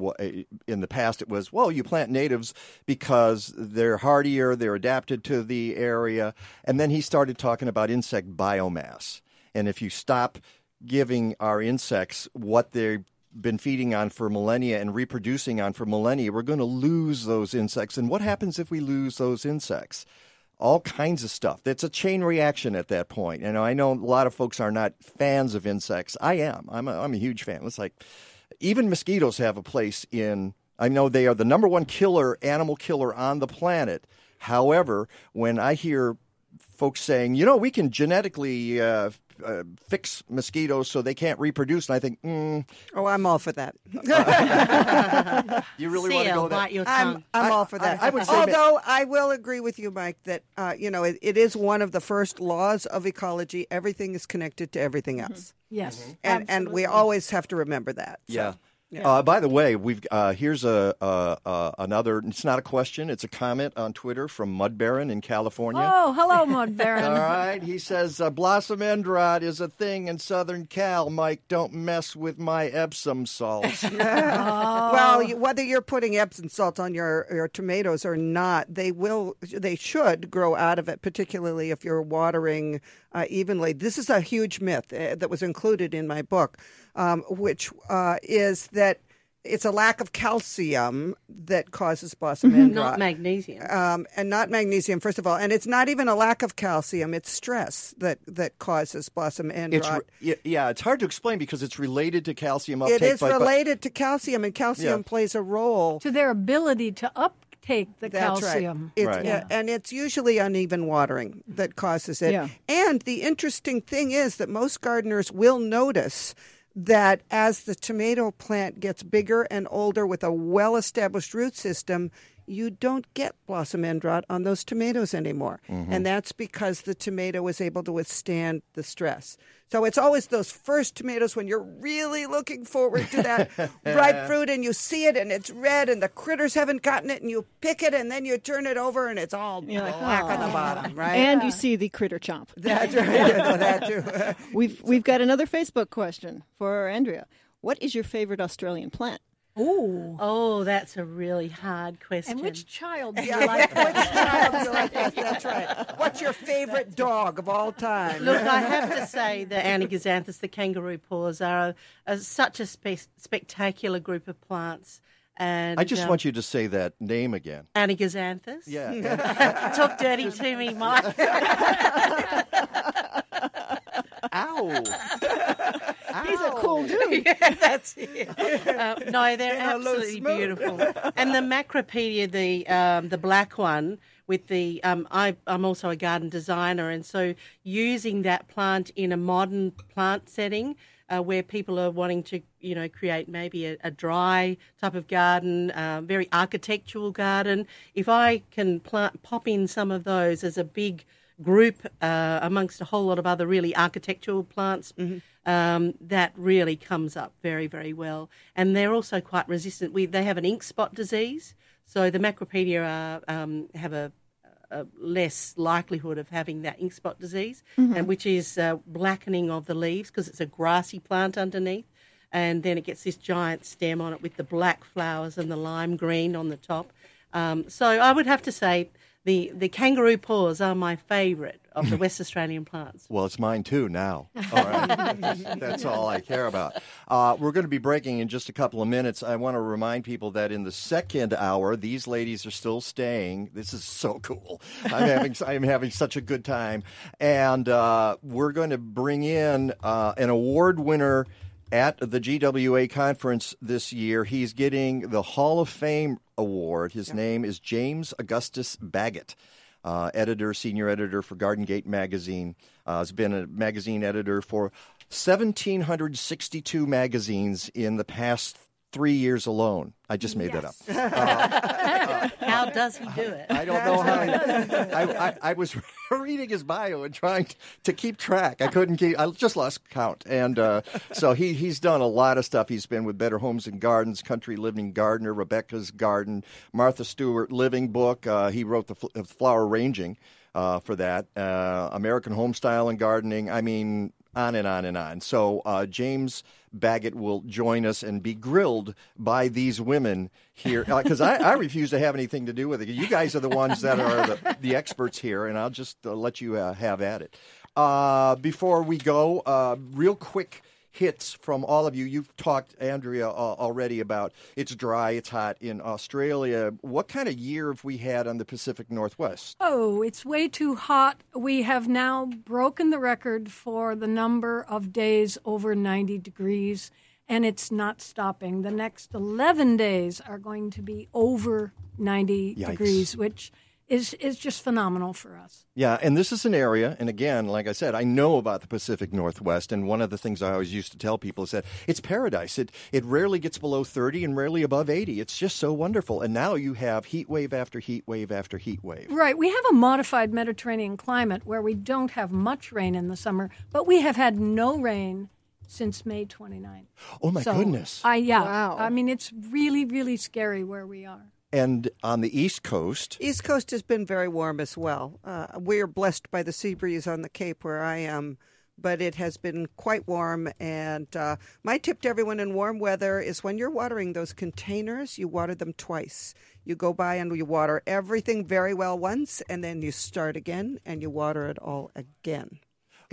in the past it was, well, you plant natives because they're hardier, they're adapted to the area. And then he started talking about insect biomass. And if you stop giving our insects what they've been feeding on for millennia and reproducing on for millennia, we're going to lose those insects. And what happens if we lose those insects? all kinds of stuff. It's a chain reaction at that point. Know, I know a lot of folks are not fans of insects. I am. I'm a, I'm a huge fan. It's like even mosquitoes have a place in. I know they are the number one killer, animal killer on the planet. However, when I hear folks saying, you know, we can genetically uh, uh, fix mosquitoes so they can't reproduce, and I think, mm, Oh, I'm all for that. you really want to go there? bite your I'm. I'm I- all for that. I- I would say ma- Although I will agree with you, Mike, that uh, you know it, it is one of the first laws of ecology. Everything is connected to everything else. Yes. and and we always have to remember that. So, Yeah. Yeah. Uh, by the way, we've uh, here's a uh, uh, another. It's not a question; it's a comment on Twitter from Mud Baron in California. Oh, hello, Mud Baron. All right, he says uh, blossom end rot is a thing in Southern Cal. Mike, don't mess with my Epsom salts. Well, whether you're putting Epsom salt on your, your tomatoes or not, they will they should grow out of it, particularly if you're watering uh, evenly. This is a huge myth uh, that was included in my book, um, which uh, is that it's a lack of calcium that causes blossom end Not magnesium. Um, and not magnesium, first of all, and it's not even a lack of calcium; it's stress that that causes blossom end it's rot. re- yeah, yeah, it's hard to explain because it's related to calcium uptake. It is but- but- related to calcium, and calcium Yeah. plays a role to their ability to uptake the That's calcium. Right. It's, Right. yeah, and it's usually uneven watering that causes it. Yeah. And the interesting thing is that most gardeners will notice that as the tomato plant gets bigger and older with a well established root system, you don't get blossom end rot on those tomatoes anymore. Mm-hmm. And that's because the tomato is able to withstand the stress. So it's always those first tomatoes when you're really looking forward to that ripe fruit and you see it and it's red and the critters haven't gotten it and you pick it and then you turn it over and it's all black on the bottom, right? And you see the critter chomp. That's right. Yeah, that too. we've we've got another Facebook question for Andrea. What is your favorite Australian plant? Ooh. Oh, that's a really hard question. And which child do you Yeah, like? which child do you like? Yes, that's right. What's your favorite dog of all time? Look, I have to say the Anigozanthos, the kangaroo paws, are, a, are such a spe- spectacular group of plants. And I just um, want you to say that name again. Anigozanthos. Yeah. Talk dirty to me, Mike. Ow. He's a cool dude. yeah, that's it. Uh, no, they're Yeah, a absolutely beautiful. And the macropidia, the um, the black one with the um, I, I'm also a garden designer, and so using that plant in a modern plant setting. Uh, where people are wanting to, you know, create maybe a, a dry type of garden, uh, very architectural garden. If I can plant, pop in some of those as a big group uh, amongst a whole lot of other really architectural plants, um, that really comes up very, very well. And they're also quite resistant. We, they have an ink spot disease, so the macropidia are, um, have a, a less likelihood of having that ink spot disease, Mhm. and which is uh, blackening of the leaves because it's a grassy plant underneath. And then it gets this giant stem on it with the black flowers and the lime green on the top. Um, so I would have to say the, the kangaroo paws are my favourite of the West Australian plants. Well, it's mine too now. All right. That's all I care about. Uh, we're going to be breaking in just a couple of minutes. I want to remind people that in the second hour, these ladies are still staying. This is so cool. I'm having I'm having such a good time, and uh, we're going to bring in uh, an award winner at the GWA conference this year. He's getting the Hall of Fame award. His name is James Augustus Baggett uh, editor, senior editor for Garden Gate magazine. Uh, has been a magazine editor for 1,762 magazines in the past three years alone. I just made that up. Uh, How does he do it? I don't know how. I, I, I was reading his bio and trying to keep track. I couldn't keep. I just lost count. And uh, so he he's done a lot of stuff. He's been with Better Homes and Gardens, Country Living Gardener, Rebecca's Garden, Martha Stewart Living Book. Uh, he wrote the fl- uh, flower ranging uh, for that. Uh, American Homestyle and Gardening. I mean, on and on and on. So uh, James Baggett will join us and be grilled by these women here because I, I refuse to have anything to do with it. You guys are the ones that are the, the experts here, and I'll just uh, let you uh, have at it. Uh, before we go, uh, real quick hits from all of you. You've talked, Andrea, uh, already about it's dry, it's hot in Australia. What kind of year have we had on the Pacific Northwest? Oh, it's way too hot. We have now broken the record for the number of days over 90 degrees, and it's not stopping. The next 11 days are going to be over 90 Yikes. degrees, which is, is just phenomenal for us. Yeah, and this is an area, and again, like I said, I know about the Pacific Northwest, and one of the things I always used to tell people is that it's paradise. It it rarely gets below thirty and rarely above eighty. It's just so wonderful. And now you have heat wave after heat wave after heat wave. Right. We have a modified Mediterranean climate where we don't have much rain in the summer, but we have had no rain since May 29th. Oh my So, goodness! I yeah. Wow. I mean, it's really really scary where we are. And on the East Coast, East Coast has been very warm as well. Uh, we are blessed by the sea breeze on the Cape where I am, but it has been quite warm. And uh, my tip to everyone in warm weather is when you're watering those containers, you water them twice. You go by and you water everything very well once, and then you start again and you water it all again.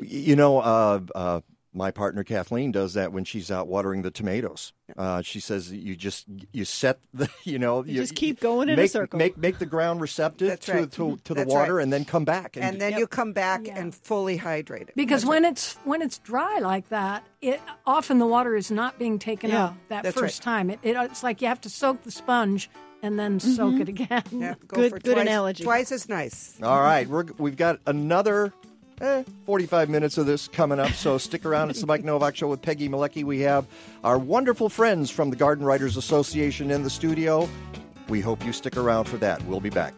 you know, uh, uh, my partner Kathleen does that when she's out watering the tomatoes. Uh, she says you just you set the you know You just keep going in a make, circle. Make make the ground receptive That's to, right. to to the That's water, right. and then come back. And then you come back and fully hydrate it. Because That's when it's when it's dry like that, it often the water is not being taken Yeah, out that first right. time. It, it it's like you have to soak the sponge and then soak Mhm. it again. Yeah, go for twice, Twice as nice. All right, we're, we've got another eh, 45 minutes of this coming up, so stick around. It's the Mike Nowak Show with Peggy Malecki. We have our wonderful friends from the Garden Writers Association in the studio. We hope you stick around for that. We'll be back.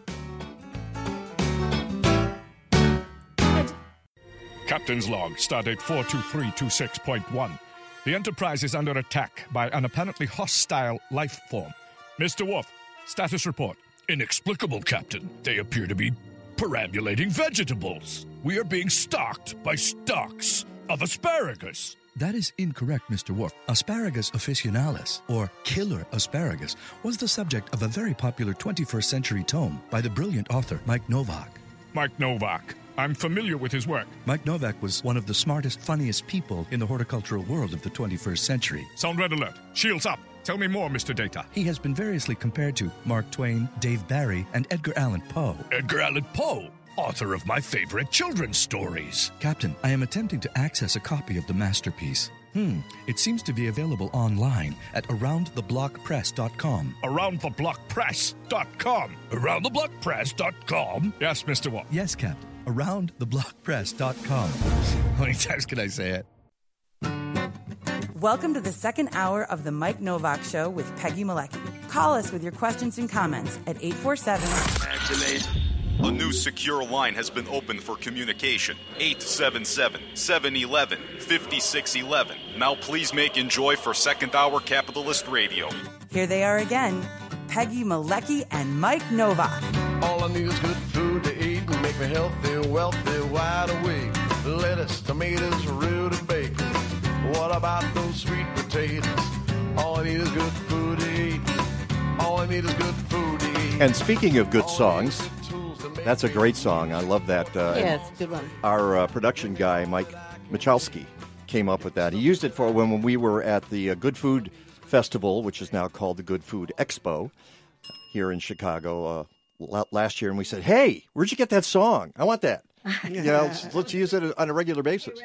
Captain's log, stardate 42326.1. The Enterprise is under attack by an apparently hostile life form. Mr. Worf, status report. Inexplicable, Captain. They appear to be perambulating vegetables. We are being stalked by stalks of asparagus. That is incorrect, Mr. Worf. Asparagus officinalis, or killer asparagus, was the subject of a very popular 21st century tome by the brilliant author Mike Nowak. Mike Nowak. I'm familiar with his work. Mike Nowak was one of the smartest, funniest people in the horticultural world of the 21st century. Sound red alert. Shields up. Tell me more, Mr. Data. He has been variously compared to Mark Twain, Dave Barry, and Edgar Allan Poe. Edgar Allan Poe, author of my favorite children's stories. Captain, I am attempting to access a copy of the masterpiece. Hmm, it seems to be available online at aroundtheblockpress.com. AroundTheBlockPress.com. AroundTheBlockPress.com. Yes, Mr. Worf. Yes, Captain. Aroundtheblockpress.com. How many times can I say it? Welcome to the second hour of the Mike Nowak Show with Peggy Malecki. Call us with your questions and comments at 847 A new secure line has been opened for communication. 877 711 5611. Now please make enjoy for second hour capitalist radio. Here they are again Peggy Malecki and Mike Nowak. All I need is good food to eat and make me healthy, wealthy, wide awake. Lettuce, tomatoes, root and bacon. What about those sweet potatoes? All I need is good food to eat. All I need is good food to eat. And speaking of good songs, that's a great song. I love that. Uh, Yeah, it's a good one. Our uh, production guy, Mike Michalski, came up with that. He used it for when, when we were at the uh, Good Food Festival, which is now called the Good Food Expo here in Chicago uh, last year. And we said, hey, where'd you get that song? I want that. you know, let's, let's use it on a regular basis.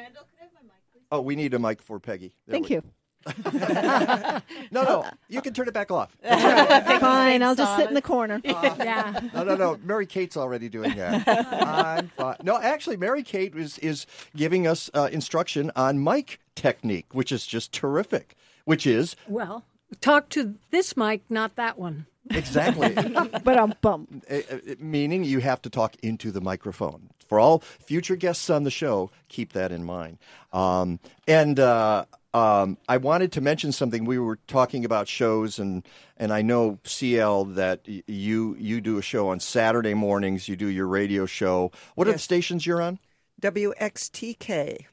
Oh, we need a mic for Peggy. There Thank we- you. No, no, you can turn it back off. Fine, I'll just sit in the corner. yeah. No, no, no. Mary Kate's already doing that. I'm fine. No, actually, Mary Kate is is giving us uh, instruction on mic technique, which is just terrific. Which is Well, talk to this mic, not that one. Exactly, but I'm bummed. Uh, uh, meaning you have to talk into the microphone. For all future guests on the show, keep that in mind. Um, and uh, um, I wanted to mention something. We were talking about shows, and and I know CL that y- you you do a show on Saturday mornings. You do your radio show. What are the stations you're on? WXTK,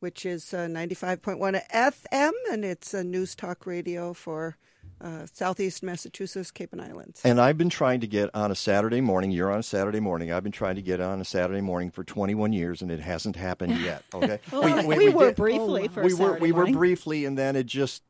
which is uh, 95.1 FM, and it's a news talk radio for uh, Southeast Massachusetts, Cape and Islands. And I've been trying to get on a Saturday morning. You're on a Saturday morning. I've been trying to get on a Saturday morning for 21 years, and it hasn't happened yet. Okay, Well, we were did- briefly for a we were Saturday we were briefly, and then it just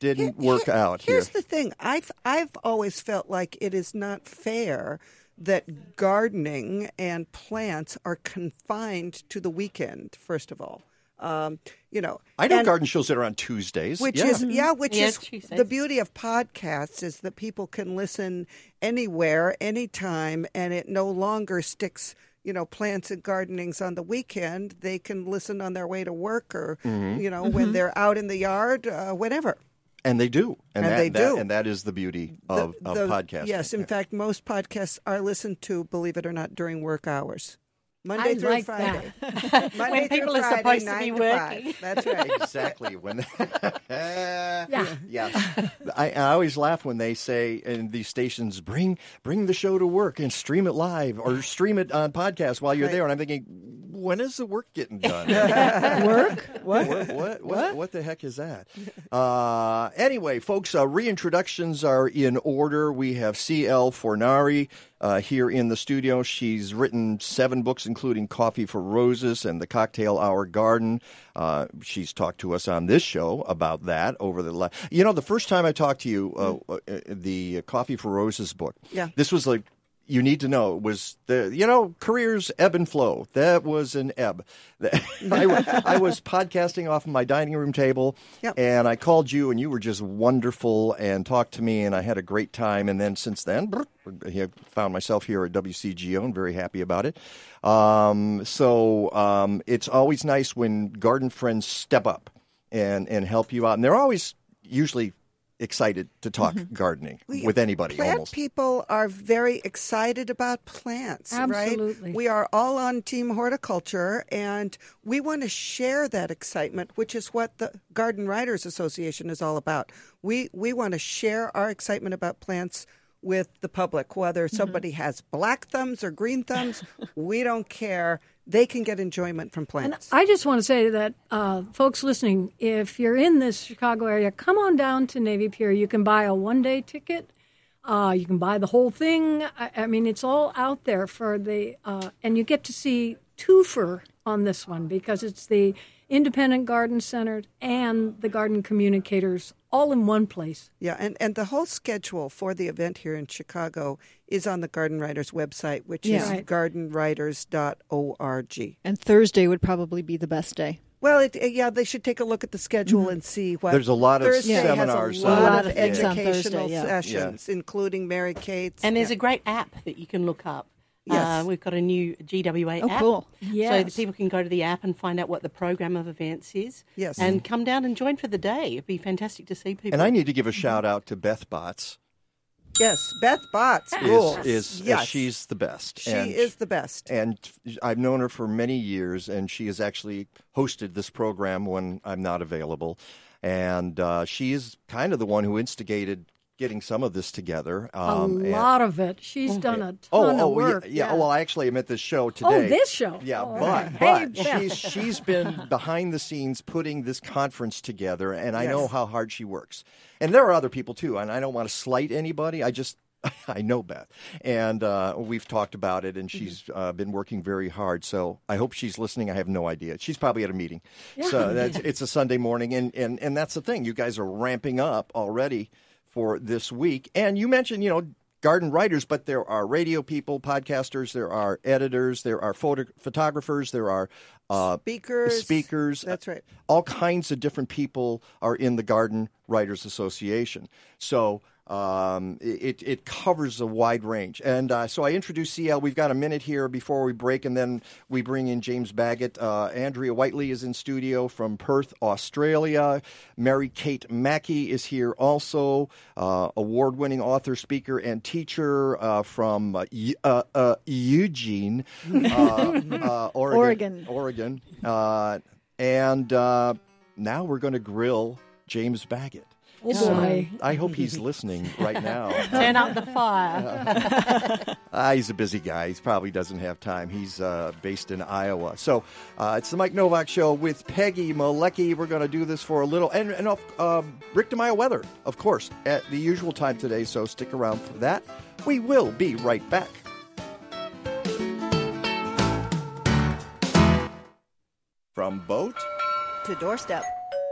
didn't work out here. Here's the thing: I've I've always felt like it is not fair that gardening and plants are confined to the weekend. First of all, um, you know, I know and- garden shows that are on Tuesdays. which yeah. is yeah, which Yeah, is Tuesdays. the beauty of podcasts is that people can listen anywhere, anytime, and it no longer sticks. You know, plants and gardenings on the weekend. They can listen on their way to work, or Mhm. you know, when they're out in the yard, uh, whenever. and they do, and, And that, they that- do. and that is the beauty of, of The- podcasting. Yes, in fact, most podcasts are listened to, believe it or not, during work hours. Monday I through like Friday. that. Monday When through people are supposed to be working. five. That's right. exactly when Yeah. yes I, I always laugh when they say in these stations bring bring the show to work and stream it live or stream it on podcast while you're Right. there and i'm thinking when is the work getting done Work? What? what, what, what, what the heck is that? Uh, anyway, folks, uh, reintroductions are in order. We have C.L. Fornari uh, here in the studio. She's written seven books, including Coffee for Roses and The Cocktail Hour Garden. Uh, she's talked to us on this show about that over the last. You know, the first time I talked to you, uh, uh, the Coffee for Roses book. Yeah. This was like you need to know was the you know careers ebb and flow. That was an ebb. I, I was podcasting off of my dining room table, Yep. and I called you, and you were just wonderful and talked to me, and I had a great time. And then since then, I found myself here at WCGO and very happy about it. Um, so um, it's always nice when garden friends step up and and help you out, and they're always usually excited to talk mm-hmm. gardening We- with anybody Plant almost. people are very excited about plants, Absolutely. right? We are all on Team Horticulture, and we want to share that excitement, which is what the Garden Writers Association is all about. We we want to share our excitement about plants with the public, whether somebody has black thumbs or green thumbs. we don't care. They can get enjoyment from And plants. I just want to say that, uh, folks listening, if you're in this Chicago area, come on down to Navy Pier. You can buy a one day ticket. Uh, you can buy the whole thing. I, I mean, it's all out there for the, uh, and you get to see twofer on this one because it's the Independent Garden Center and the Garden Communicators all in one place. Yeah, and, and the whole schedule for the event here in Chicago is on the Garden Writers website, which Yeah. is Right. gardenwriters.org. And Thursday would probably be the best day. Well, it, uh, yeah, they should take a look at the schedule and see what. There's a lot of Thursday seminars Has a lot, on of it. Educational Thursday, yeah. sessions, including Mary Kate's. And there's yeah. a great app that you can look up. Yes. Uh, we've got a new GWA Oh, app. cool. So Yes. that people can go to the app and find out what the program of events is. Yes. And come down and join for the day. It'd be fantastic to see people. And I need to give a shout out to Beth Botts. Yes, Beth Botts Is, rules. is yes. she's the best. She And- is the best. And I've known her for many years, and she has actually hosted this program when I'm not available. And uh, she is kind of the one who instigated getting some of this together. Um, a and- lot of it. She's done a ton Oh, of oh, work. yeah, yeah. Well, actually, I'm at this show today. Oh, this show. Yeah, Oh, but, hey, but Beth. she's she's been behind the scenes putting this conference together, and I know how hard she works. And there are other people too, and I don't want to slight anybody. I just I know Beth, and uh, we've talked about it, and she's uh, been working very hard. So I hope she's listening. I have no idea. She's probably at a meeting. So Yeah. that's it's a Sunday morning, and, and and that's the thing. You guys are ramping up already for this week, and you mentioned you know garden writers, but there are radio people, podcasters, there are editors, there are photo- photographers, there are uh, Speakers. speakers. That's right. All kinds of different people are in the Garden Writers Association. So um, it, it covers a wide range. And uh, so I introduce CL. We've got a minute here before we break, and then we bring in James Baggett. Uh, Andrea Whitely is in studio from Perth, Australia. Mary Kate Mackey is here also, uh, award winning author, speaker, and teacher uh, from uh, uh, uh, Eugene, uh, uh, Oregon. Oregon. Oregon. Uh, and uh, now we're going to grill James Baggett. Oh, So boy. I hope he's listening right now. Turn up the fire. Ah, he's a busy guy. He probably doesn't have time. He's uh, based in Iowa. So uh, it's the Mike Nowak Show with Peggy Malecki. We're going to do this for a little. And, and uh, Rick DeMaio weather, of course, at the usual time today. So stick around for that. We will be right back. From boat To doorstep.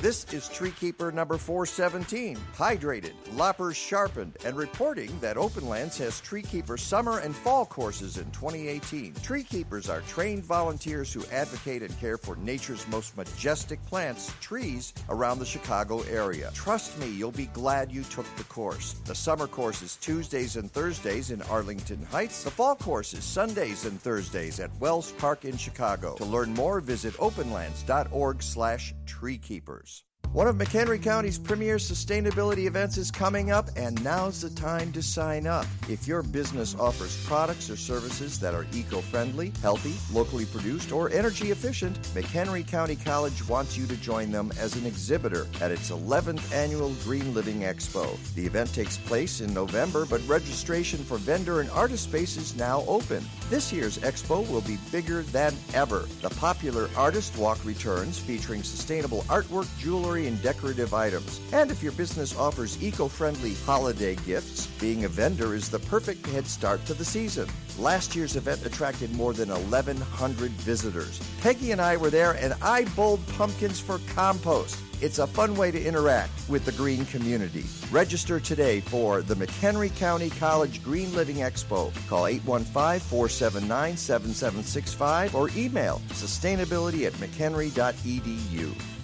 This is Tree Keeper number 417. Hydrated, loppers sharpened, and reporting that Openlands has Tree Keeper summer and fall courses in 2018. Tree Keepers are trained volunteers who advocate and care for nature's most majestic plants, trees, around the Chicago area. Trust me, you'll be glad you took the course. The summer course is Tuesdays and Thursdays in Arlington Heights. The fall course is Sundays and Thursdays at Wells Park in Chicago. To learn more, visit openlands.org slash treekeepers. One of McHenry County's premier sustainability events is coming up, and now's the time to sign up. If your business offers products or services that are eco friendly, healthy, locally produced, or energy efficient, McHenry County College wants you to join them as an exhibitor at its 11th annual Green Living Expo. The event takes place in November, but registration for vendor and artist space is now open. This year's expo will be bigger than ever. The popular Artist Walk returns, featuring sustainable artwork, jewelry, and decorative items. And if your business offers eco friendly holiday gifts, being a vendor is the perfect head start to the season. Last year's event attracted more than 1,100 visitors. Peggy and I were there, and I bowled pumpkins for compost. It's a fun way to interact with the green community. Register today for the McHenry County College Green Living Expo. Call 815 479 7765 or email sustainability at mchenry.edu.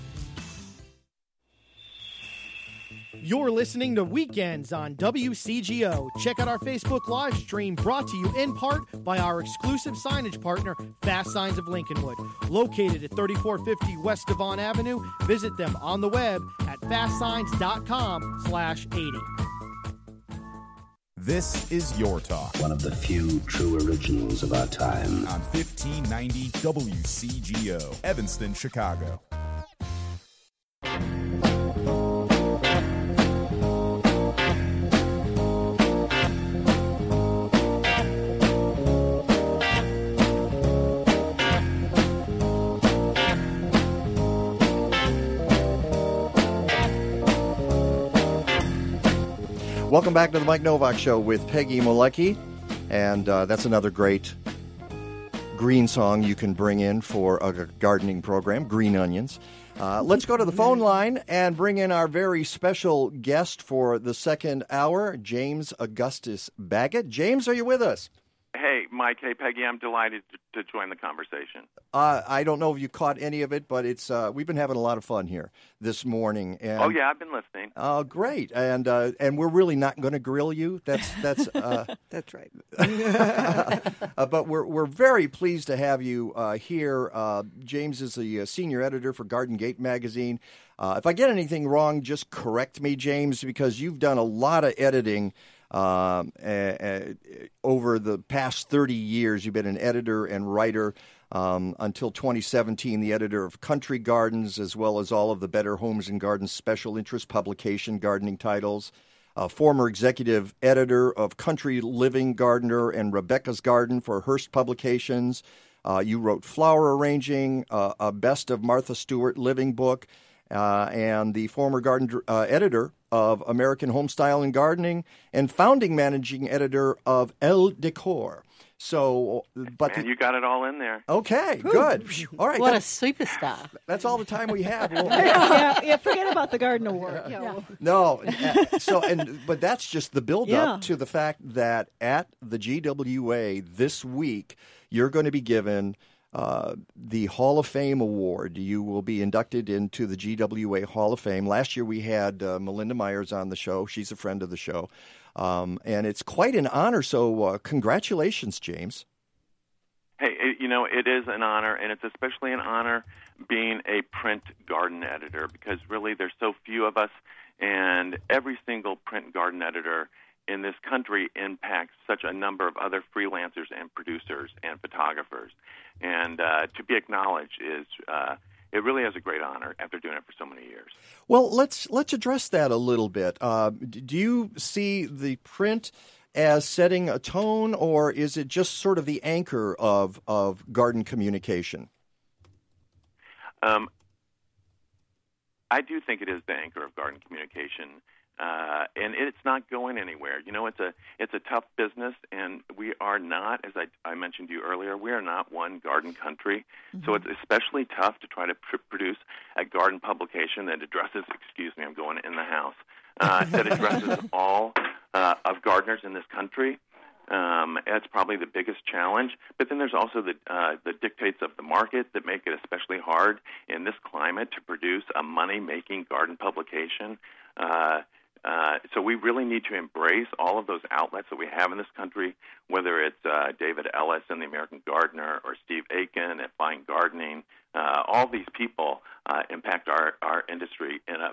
You're listening to Weekends on WCGO. Check out our Facebook live stream brought to you in part by our exclusive signage partner, Fast Signs of Lincolnwood. Located at 3450 West Devon Avenue, visit them on the web at fastsigns.com slash 80. This is Your Talk One of the few true originals of our time. on 1590 WCGO, Evanston, Chicago. Welcome back to the Mike Nowak Show with Peggy Malecki. And uh, that's another great green song you can bring in for a gardening program, Green Onions. Uh, let's go to the phone line and bring in our very special guest for the second hour, James Augustus Baggett. James, are you with us? Hey, Mike. Hey, Peggy. I'm delighted to, to join the conversation. Uh, I don't know if you caught any of it, but it's uh, we've been having a lot of fun here this morning. And, oh yeah, I've been listening. Oh, great! And uh, and we're really not going to grill you. That's that's uh, that's right. uh, but we're we're very pleased to have you uh, here. Uh, James is the uh, senior editor for Garden Gate magazine. Uh, if I get anything wrong, just correct me, James, because you've done a lot of editing um, over the past 30 years. You've been an editor and writer. Um, until 2017, the editor of Country Gardens, as well as all of the Better Homes and Gardens special interest publication gardening titles. Uh, former executive editor of Country Living Gardener and Rebecca's Garden for Hearst Publications. Uh, you wrote Flower Arranging, uh, a Best of Martha Stewart Living book, uh, and the former garden uh, editor of American Homestyle and Gardening, and founding managing editor of Elle Decor. So, but and the, you got it all in there. Okay, good. All right, what a superstar! That's all the time we have. We'll, yeah, yeah, forget about the garden award. Yeah. Yeah. No, so and but that's just the build up Yeah. to the fact that at the GWA this week you're going to be given. Uh, the Hall of Fame award. You will be inducted into the GWA Hall of Fame. Last year we had uh, Melinda Myers on the show. She's a friend of the show. Um, and it's quite an honor. So, uh, congratulations, James. Hey, you know, it is an honor, and it's especially an honor being a print garden editor because really there's so few of us, and every single print garden editor in this country impacts such a number of other freelancers and producers and photographers. And uh, to be acknowledged is. Uh, it really is a great honor after doing it for so many years. Well, let's let's address that a little bit. Uh, do you see the print as setting a tone, or is it just sort of the anchor of of garden communication? Um, I do think it is the anchor of garden communication, uh, and it's not going anywhere. You know, it's a it's a tough business, and we are not, as I, I mentioned to you earlier, we are not one garden country. So it's especially tough to try to pr- produce a garden publication that addresses. Excuse me, I'm going in the house. Uh, that addresses all uh, of gardeners in this country. Um, that's probably the biggest challenge. But then there's also the uh, the dictates of the market that make it especially hard in this climate to produce a money-making garden publication. Uh, uh, so we really need to embrace all of those outlets that we have in this country, whether it's uh, David Ellis and the American Gardener or Steve Aitken at Fine Gardening. Uh, all these people uh, impact our, our industry in a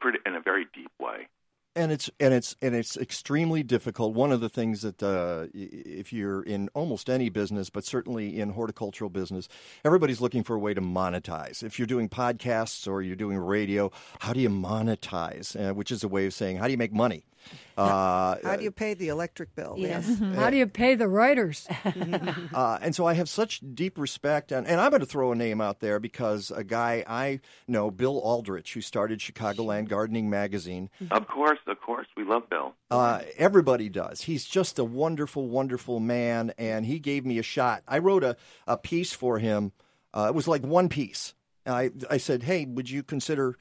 pretty in a very deep way. And it's and it's and it's extremely difficult. One of the things that uh, if you're in almost any business, but certainly in horticultural business, everybody's looking for a way to monetize. If you're doing podcasts or you're doing radio, how do you monetize? Uh, which is a way of saying how do you make money? Uh, How do you pay the electric bill? Yes. How do you pay the writers? uh, and so I have such deep respect, and, and I'm going to throw a name out there because a guy I know, Bill Aldrich, who started Chicagoland Gardening Magazine. Of course, of course, we love Bill. Uh, everybody does. He's just a wonderful, wonderful man, and he gave me a shot. I wrote a, a piece for him. Uh, it was like one piece. And I, I said, hey, would you consider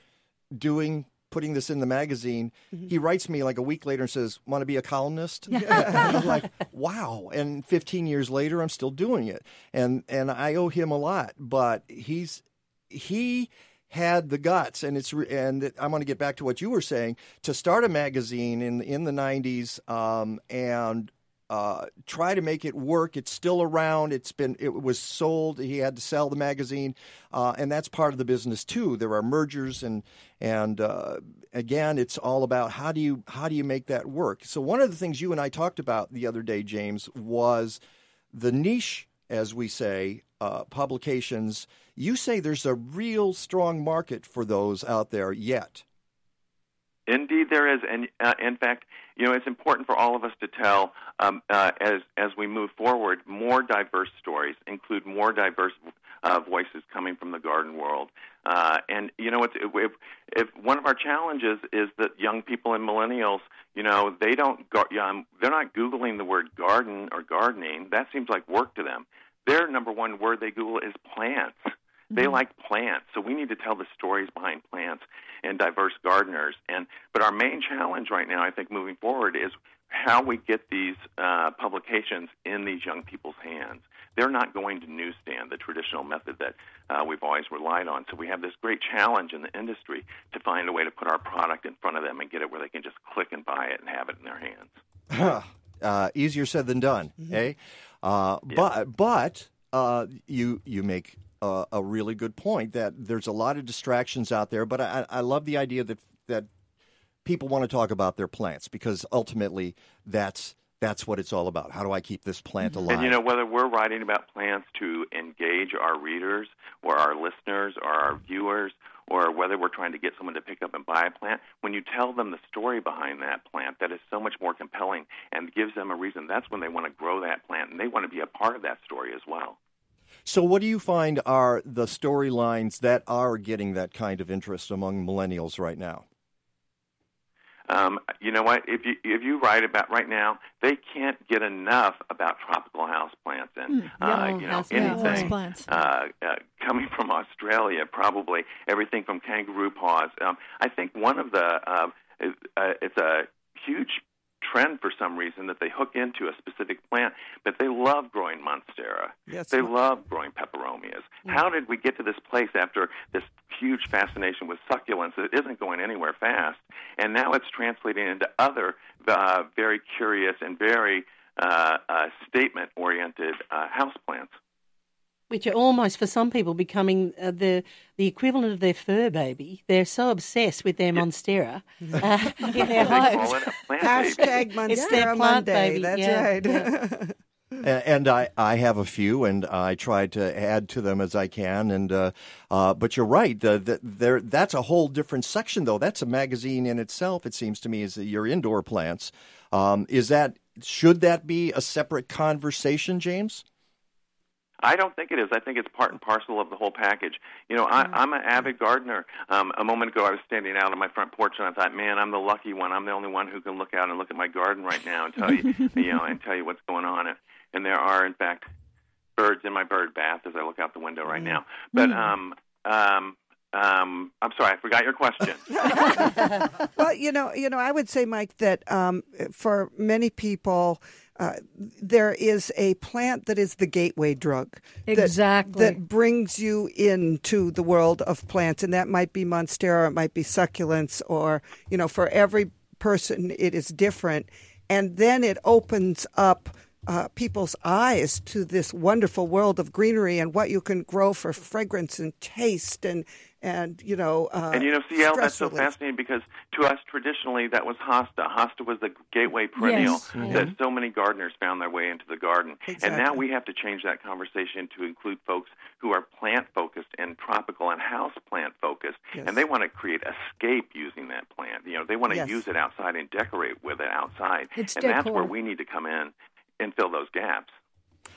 doing putting this in the magazine? He writes me like a week later and says, want to be a columnist? and I'm like, wow. And 15 years later, I'm still doing it. And, and I owe him a lot, but he's, he had the guts and it's and I'm going to get back to what you were saying to start a magazine in in the 90s um, and uh, try to make it work. It's still around. It's been it was sold. He had to sell the magazine, uh, and that's part of the business too. There are mergers and and uh, again, it's all about how do you how do you make that work. So one of the things you and I talked about the other day, James, was the niche, as we say, uh, publications. You say there's a real strong market for those out there yet. Indeed, there is, and uh, in fact, you know, it's important for all of us to tell um, uh, as as we move forward. More diverse stories include more diverse uh, voices coming from the garden world. Uh, and you know, it's, if, if one of our challenges is that young people and millennials, you know, they don't, gar- um, they're not googling the word garden or gardening. That seems like work to them. Their number one word they Google is plants. They like plants, so we need to tell the stories behind plants and diverse gardeners. And but our main challenge right now, I think, moving forward, is how we get these uh, publications in these young people's hands. They're not going to newsstand, the traditional method that uh, we've always relied on. So we have this great challenge in the industry to find a way to put our product in front of them and get it where they can just click and buy it and have it in their hands. uh, easier said than done, eh? Uh, But but uh, you you make a, a really good point that there's a lot of distractions out there. But I, I love the idea that that people want to talk about their plants because ultimately that's that's what it's all about. How do I keep this plant alive? And you know, whether we're writing about plants to engage our readers or our listeners or our viewers, or whether we're trying to get someone to pick up and buy a plant, when you tell them the story behind that plant, that is so much more compelling and gives them a reason. That's when they want to grow that plant and they want to be a part of that story as well. So, what do you find are the storylines that are getting that kind of interest among millennials right now? Um, you know what? If you if you write about right now, they can't get enough about tropical houseplants and Mm, uh, you know house- anything houseplants. uh, uh, coming from Australia. Probably everything from kangaroo paws. Um, I think one of the uh, is, uh, it's a huge trend for some reason that they hook into a specific plant, but they love growing monstera. Yes. They love growing peperomias. How did we get to this place after this huge fascination with succulents that isn't going anywhere fast? And now it's translating into other uh, very curious and very uh, uh, statement oriented uh, houseplants. Which are almost for some people becoming uh, the the equivalent of their fur baby. They're so obsessed with their monstera uh, in their homes. call it a plant Hashtag baby. It's Monstera plant Monday. baby, That's yeah, right. yeah. And I, I have a few, and I try to add to them as I can. And uh, uh, but you're right, the, the, there that's a whole different section, though. That's a magazine in itself. It seems to me is your indoor plants. Um, is that should that be a separate conversation, James? I don't think it is. I think it's part and parcel of the whole package. You know, I, I'm an avid gardener. Um, a moment ago, I was standing out on my front porch, and I thought, man, I'm the lucky one. I'm the only one who can look out and look at my garden right now and tell you, you know, and tell you what's going on. And, and there are, in fact, birds in my bird bath as I look out the window right now. But um, um, um, I'm sorry, I forgot your question. well, you know, you know, I would say, Mike, that um, for many people, uh, there is a plant that is the gateway drug. that- Exactly. That, brings you into the world of plants, and that might be monstera, it might be succulents, or you know, for every person, it is different, and then it opens up. Uh, people's eyes to this wonderful world of greenery and what you can grow for fragrance and taste and and you know uh, and you know, CL, that's so fascinating because to us traditionally that was hosta. Hosta was the gateway perennial Yes. that Mhm. so many gardeners found their way into the garden. And now we have to change that conversation to include folks who are plant focused and tropical and house plant focused, Yes. and they want to create escape using that plant. You know, they want to Yes. use it outside and decorate with it outside, It's and that's where we need to come in and fill those gaps.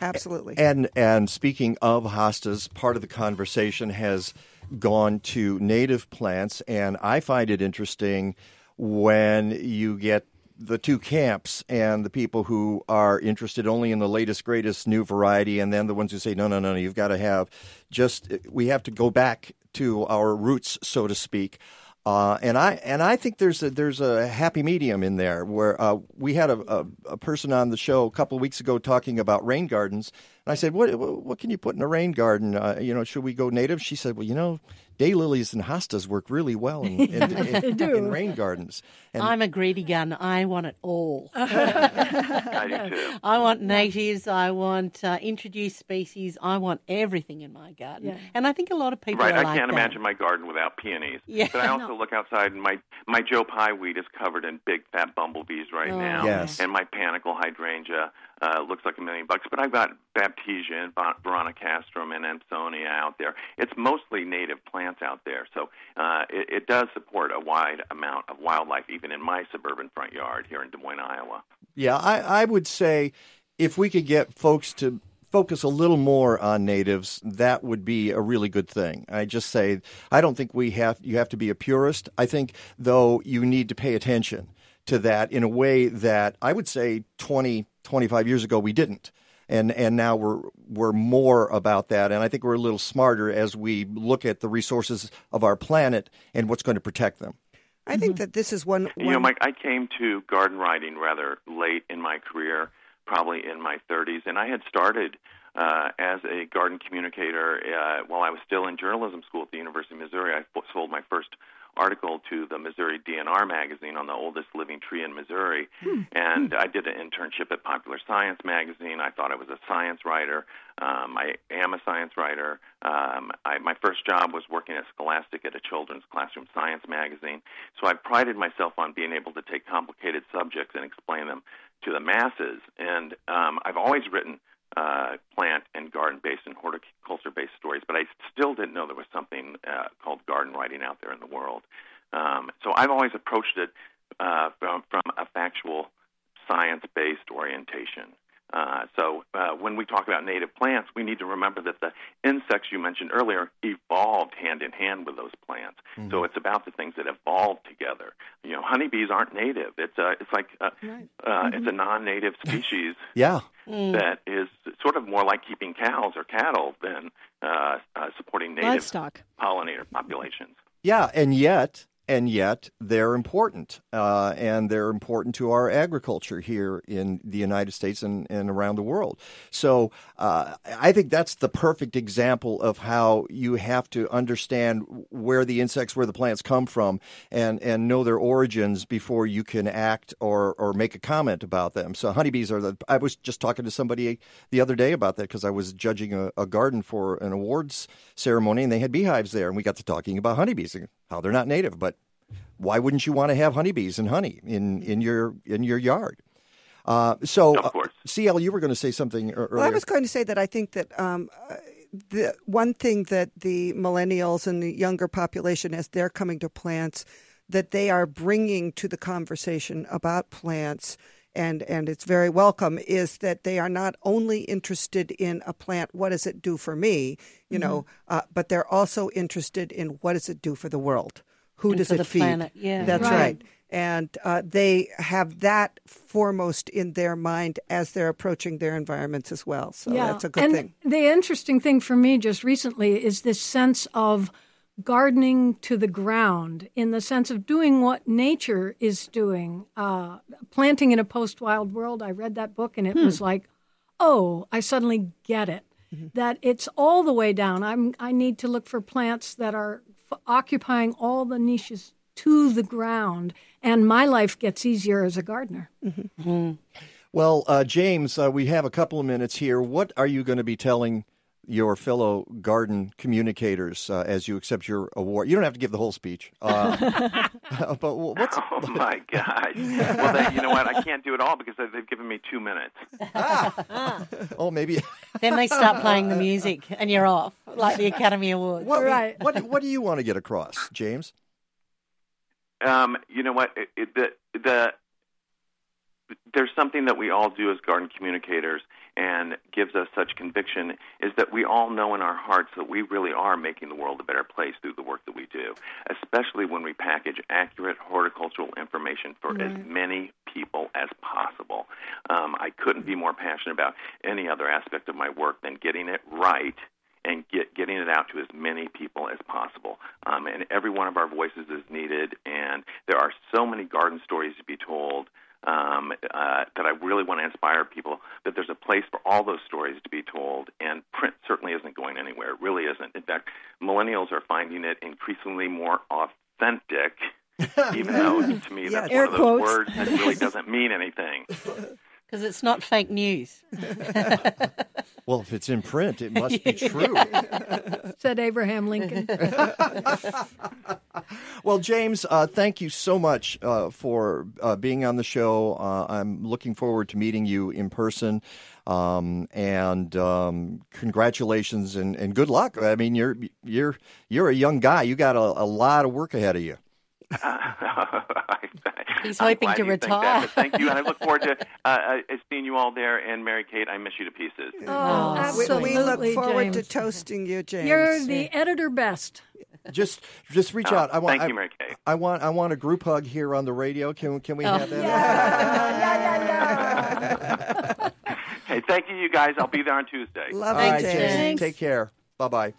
Absolutely. And and speaking of hostas, part of the conversation has gone to native plants, and I find it interesting when you get the two camps and the people who are interested only in the latest greatest new variety and then the ones who say no no no no you've got to have just we have to go back to our roots so to speak uh, and I and I think there's a there's a happy medium in there where uh, we had a, a, a person on the show a couple of weeks ago talking about rain gardens, and I said, "What what can you put in a rain garden? Uh, you know, should we go native?" She said, "Well, you know, daylilies and hostas work really well in, in, They in, in rain gardens." And I'm a greedy gun. I want it all. I. I want natives. I want uh, introduced species. I want everything in my garden. Yeah. And I think a lot of people Right, are I like can't that. imagine my garden without peonies. Yeah. But I also look outside and my my Joe Pye weed is covered in big fat bumblebees right Oh, now. Yes. And my panicle hydrangea uh, looks like a million bucks. But I've got Baptisia and Ver- Veronicastrum and Amsonia out there. It's mostly native plants out there, so uh, it, it does support a wide amount of wildlife, even in my suburban front yard here in Des Moines, Iowa. Yeah, I, I would say if we could get folks to focus a little more on natives, that would be a really good thing. I just say I don't think we have you have to be a purist. I think though you need to pay attention to that in a way that I would say 20 25 years ago we didn't. And and now we're we're more about that and I think we're a little smarter as we look at the resources of our planet and what's going to protect them. I think that this is one. You know, Mike, I came to garden writing rather late in my career, probably in my 30s, and I had started uh, as a garden communicator uh, while I was still in journalism school at the University of Missouri. i sold my first article to the Missouri DNR magazine on the oldest living tree in Missouri, and I did an internship at Popular Science magazine. I thought I was a science writer. Um, I am a science writer. Um, I, my first job was working at Scholastic at a children's classroom science magazine. So I prided myself on being able to take complicated subjects and explain them to the masses. And um, I've always written uh, plant and garden based and horticulture based stories, but I still didn't know there was something uh, called garden writing out there in the world. Um, so I've always approached it uh, from, from a factual, science based orientation. Uh, so uh, when we talk about native plants, we need to remember that the insects you mentioned earlier evolved hand in hand with those plants. Mm-hmm. So it's about the things that evolved together. You know, honeybees aren't native. It's a, it's like a, uh, it's a non-native species Yeah. that is sort of more like keeping cows or cattle than uh, uh, supporting native Livestock. pollinator populations. Yeah, and yet, and yet, they're important, uh, and they're important to our agriculture here in the United States and, and around the world. So, uh, I think that's the perfect example of how you have to understand where the insects, where the plants come from, and and know their origins before you can act or or make a comment about them. So, honeybees are the. I was just talking to somebody the other day about that because I was judging a, a garden for an awards ceremony, and they had beehives there, and we got to talking about honeybees how they're not native, but why wouldn't you want to have honeybees and honey in, in your in your yard? Uh, so, of course. CL, you were going to say something earlier. Well, I was going to say that I think that um, uh, the one thing that the millennials and the younger population, as they're coming to plants, that they are bringing to the conversation about plants. And, and it's very welcome is that they are not only interested in a plant what does it do for me you know uh, but they're also interested in what does it do for the world who And does for it the feed planet, yeah. that's Right. right and uh, they have that foremost in their mind as they're approaching their environments as well. So that's a good and thing. The interesting thing for me just recently is this sense of gardening to the ground in the sense of doing what nature is doing. Uh, planting in a post wild world, I read that book and it Hmm. was like, oh, I suddenly get it. That it's all the way down. I'm, I need to look for plants that are f- occupying all the niches to the ground, and my life gets easier as a gardener. Well, uh, James, uh, we have a couple of minutes here. What are you going to be telling your fellow garden communicators uh, as you accept your award? You don't have to give the whole speech. Uh, but what's Oh my God! well, then, you know what? I can't do it all because they've given me two minutes. oh, maybe. Then they start playing the music and you're off, like the Academy Awards. What, what, what do you want to get across, James? Um, you know what? It, it, the the there's something that we all do as garden communicators and gives us such conviction is that we all know in our hearts that we really are making the world a better place through the work that we do, especially when we package accurate horticultural information for as many people as possible. Um, I couldn't be more passionate about any other aspect of my work than getting it right and get, getting it out to as many people as possible. Um, and every one of our voices is needed, and there are so many garden stories to be told um, uh, that I really want to inspire people that there's a place for all those stories to be told, and print certainly isn't going anywhere. It really isn't. In fact, millennials are finding it increasingly more authentic. Even though to me that's one of those quotes. words that really doesn't mean anything. Because it's not fake news. Well, if it's in print, it must be true. Said Abraham Lincoln. Well, James, uh, thank you so much uh, for uh, being on the show. Uh, I'm looking forward to meeting you in person. Um, and um, congratulations and, and good luck. I mean, you're you're you're a young guy. You got a, a lot of work ahead of you. He's I'm hoping to you think that, retire. thank you, and I look forward to uh, uh, seeing you all there. And Mary Kate, I miss you to pieces. Oh, We- absolutely, We look forward to toasting you, James. You're the editor best. Just just reach Oh, out. I want. thank I, you, Mary Kay. I want. I want a group hug here on the radio. Can can we Oh. have that? Yeah. yeah, yeah Hey, thank you, you guys. I'll be there on Tuesday. All right, James. Take care. Bye bye.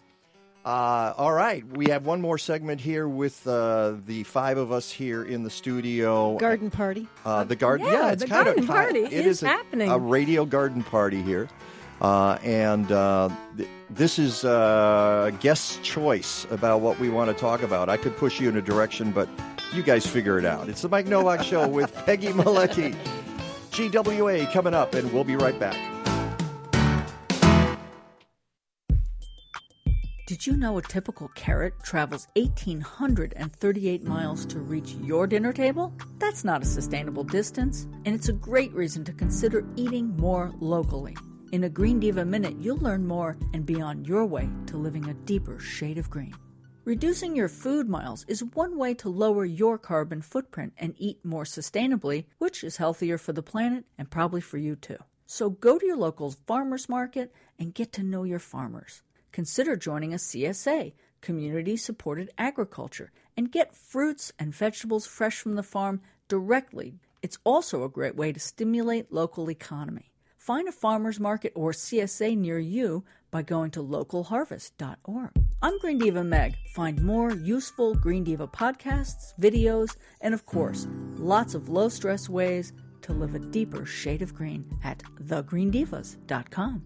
Uh, all right, we have one more segment here with uh, the five of us here in the studio. Garden party. Uh, the garden, Yeah, yeah, it's the kind garden of party it is a, happening. A radio garden party here, uh, and uh, th- this is uh, guest choice about what we want to talk about. I could push you in a direction, but you guys figure it out. It's the Mike Nowak Show with Peggy Malecki. GWA coming up, and we'll be right back. Did you know a typical carrot travels 1,838 miles to reach your dinner table? That's not a sustainable distance, and it's a great reason to consider eating more locally. In a Green Diva Minute, you'll learn more and be on your way to living a deeper shade of green. Reducing your food miles is one way to lower your carbon footprint and eat more sustainably, which is healthier for the planet and probably for you too. So go to your local farmers market and get to know your farmers. Consider joining a CSA, Community Supported Agriculture, and get fruits and vegetables fresh from the farm directly. It's also a great way to stimulate local economy. Find a farmers market or CSA near you by going to localharvest.org. I'm Green Diva Meg. Find more useful Green Diva podcasts, videos, and of course, lots of low stress ways to live a deeper shade of green at thegreendivas.com.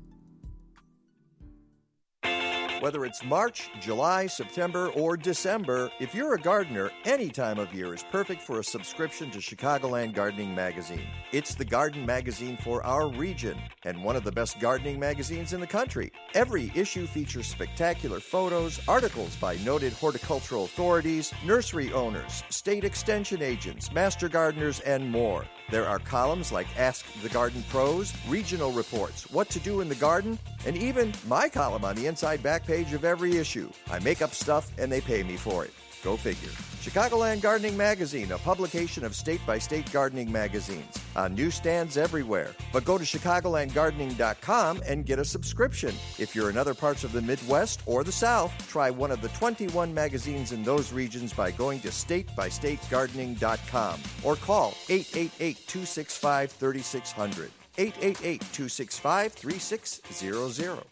Whether it's March, July, September, or December, if you're a gardener, any time of year is perfect for a subscription to Chicagoland Gardening Magazine. It's the garden magazine for our region and one of the best gardening magazines in the country. Every issue features spectacular photos, articles by noted horticultural authorities, nursery owners, state extension agents, master gardeners, and more. There are columns like Ask the Garden Pros, regional reports, what to do in the garden, and even my column on the inside back page of every issue. I make up stuff and they pay me for it. Go figure. Chicagoland Gardening Magazine, a publication of state by state gardening magazines, on newsstands everywhere. But go to ChicagolandGardening.com and get a subscription. If you're in other parts of the Midwest or the South, try one of the 21 magazines in those regions by going to StateByStateGardening.com or call 888 265 3600. 888 265 3600.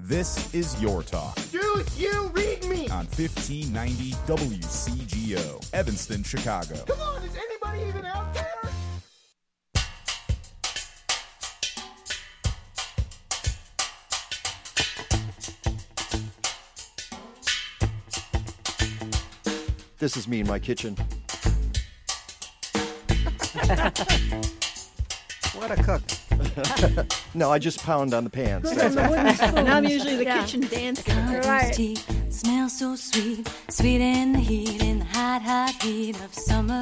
This is Your Talk Dude, you read me. on 1590 WCGO, Evanston, Chicago. Come on, is anybody even out there? This is me in my kitchen. what a cook. no, I just pound on the pans. Good That's on the all. wooden spoons. And I'm usually the Yeah. kitchen dancing. Right. Tea smells so sweet, sweet in the heat, in the hot, hot heat of summer.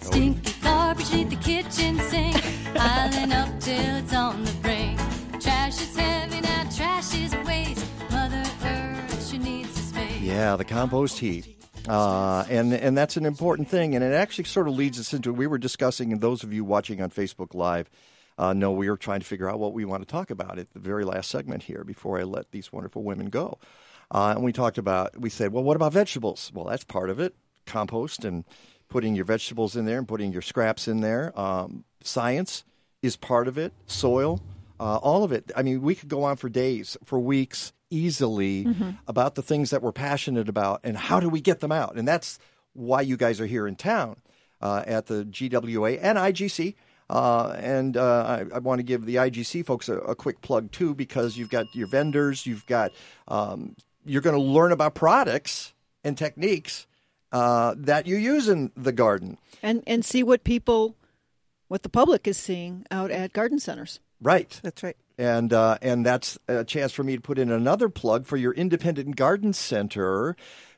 Stinky garbage leave the kitchen sink, piling up till it's on the brink. Trash is heavy now, trash is waste. Mother Earth, she needs a space. Yeah, the compost heat. Uh, and and that's an important thing, and it actually sort of leads us into. We were discussing, and those of you watching on Facebook Live uh, know we were trying to figure out what we want to talk about at the very last segment here before I let these wonderful women go. Uh, and we talked about. We said, well, what about vegetables? Well, that's part of it. Compost and putting your vegetables in there and putting your scraps in there. Um, science is part of it. Soil, uh, all of it. I mean, we could go on for days, for weeks, easily Mhm. about the things that we're passionate about and how do we get them out. And that's why you guys are here in town uh, at the GWA and IGC. Uh, and uh, I, I want to give the IGC folks a, a quick plug too, because you've got your vendors, you've got um, you're going to learn about products and techniques uh, that you use in the garden. and and see what people, what the public is seeing out at garden centers. Right. That's right. And uh, and that's a chance for me to put in another plug for your independent garden center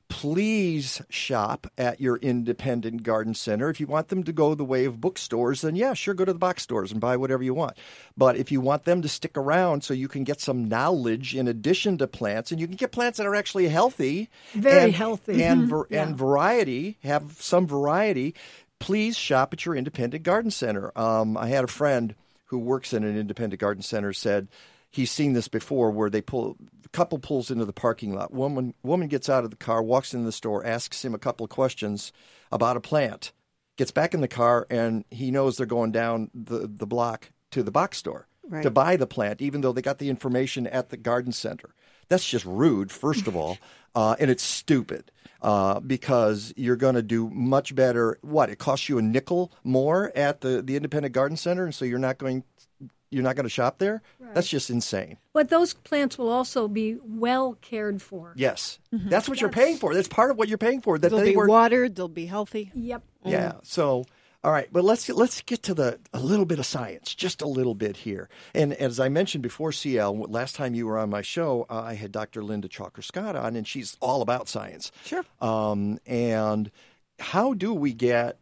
Please shop at your independent garden center. If you want them to go the way of bookstores, then yeah, sure, go to the box stores and buy whatever you want. But if you want them to stick around so you can get some knowledge in addition to plants, and you can get plants that are actually healthy, Very and- healthy. and Mhm. Yeah. and variety, have some variety. Please shop at your independent garden center. Um, I had a friend who works in an independent garden center said he's seen this before where they pull the couple pulls into the parking lot woman woman gets out of the car walks into the store asks him a couple of questions about a plant gets back in the car and he knows they're going down the, the block to the box store Right. to buy the plant even though they got the information at the garden center that's just rude first of all uh, and it's stupid uh, because you're going to do much better what it costs you a nickel more at the, the independent garden center and so you're not going you're not going to shop there that's just insane But those plants will also be well cared for. yes that's what you're paying for that's part of what you're paying for that They'll they be were watered. They'll be healthy. Yep. yeah. So, all right, but let's let's get to the a little bit of science, just a little bit here. And as I mentioned before, CL, last time you were on my show, uh, I had Dr. Linda Chalker Scott on, and she's all about science. Sure. Um, and how do we get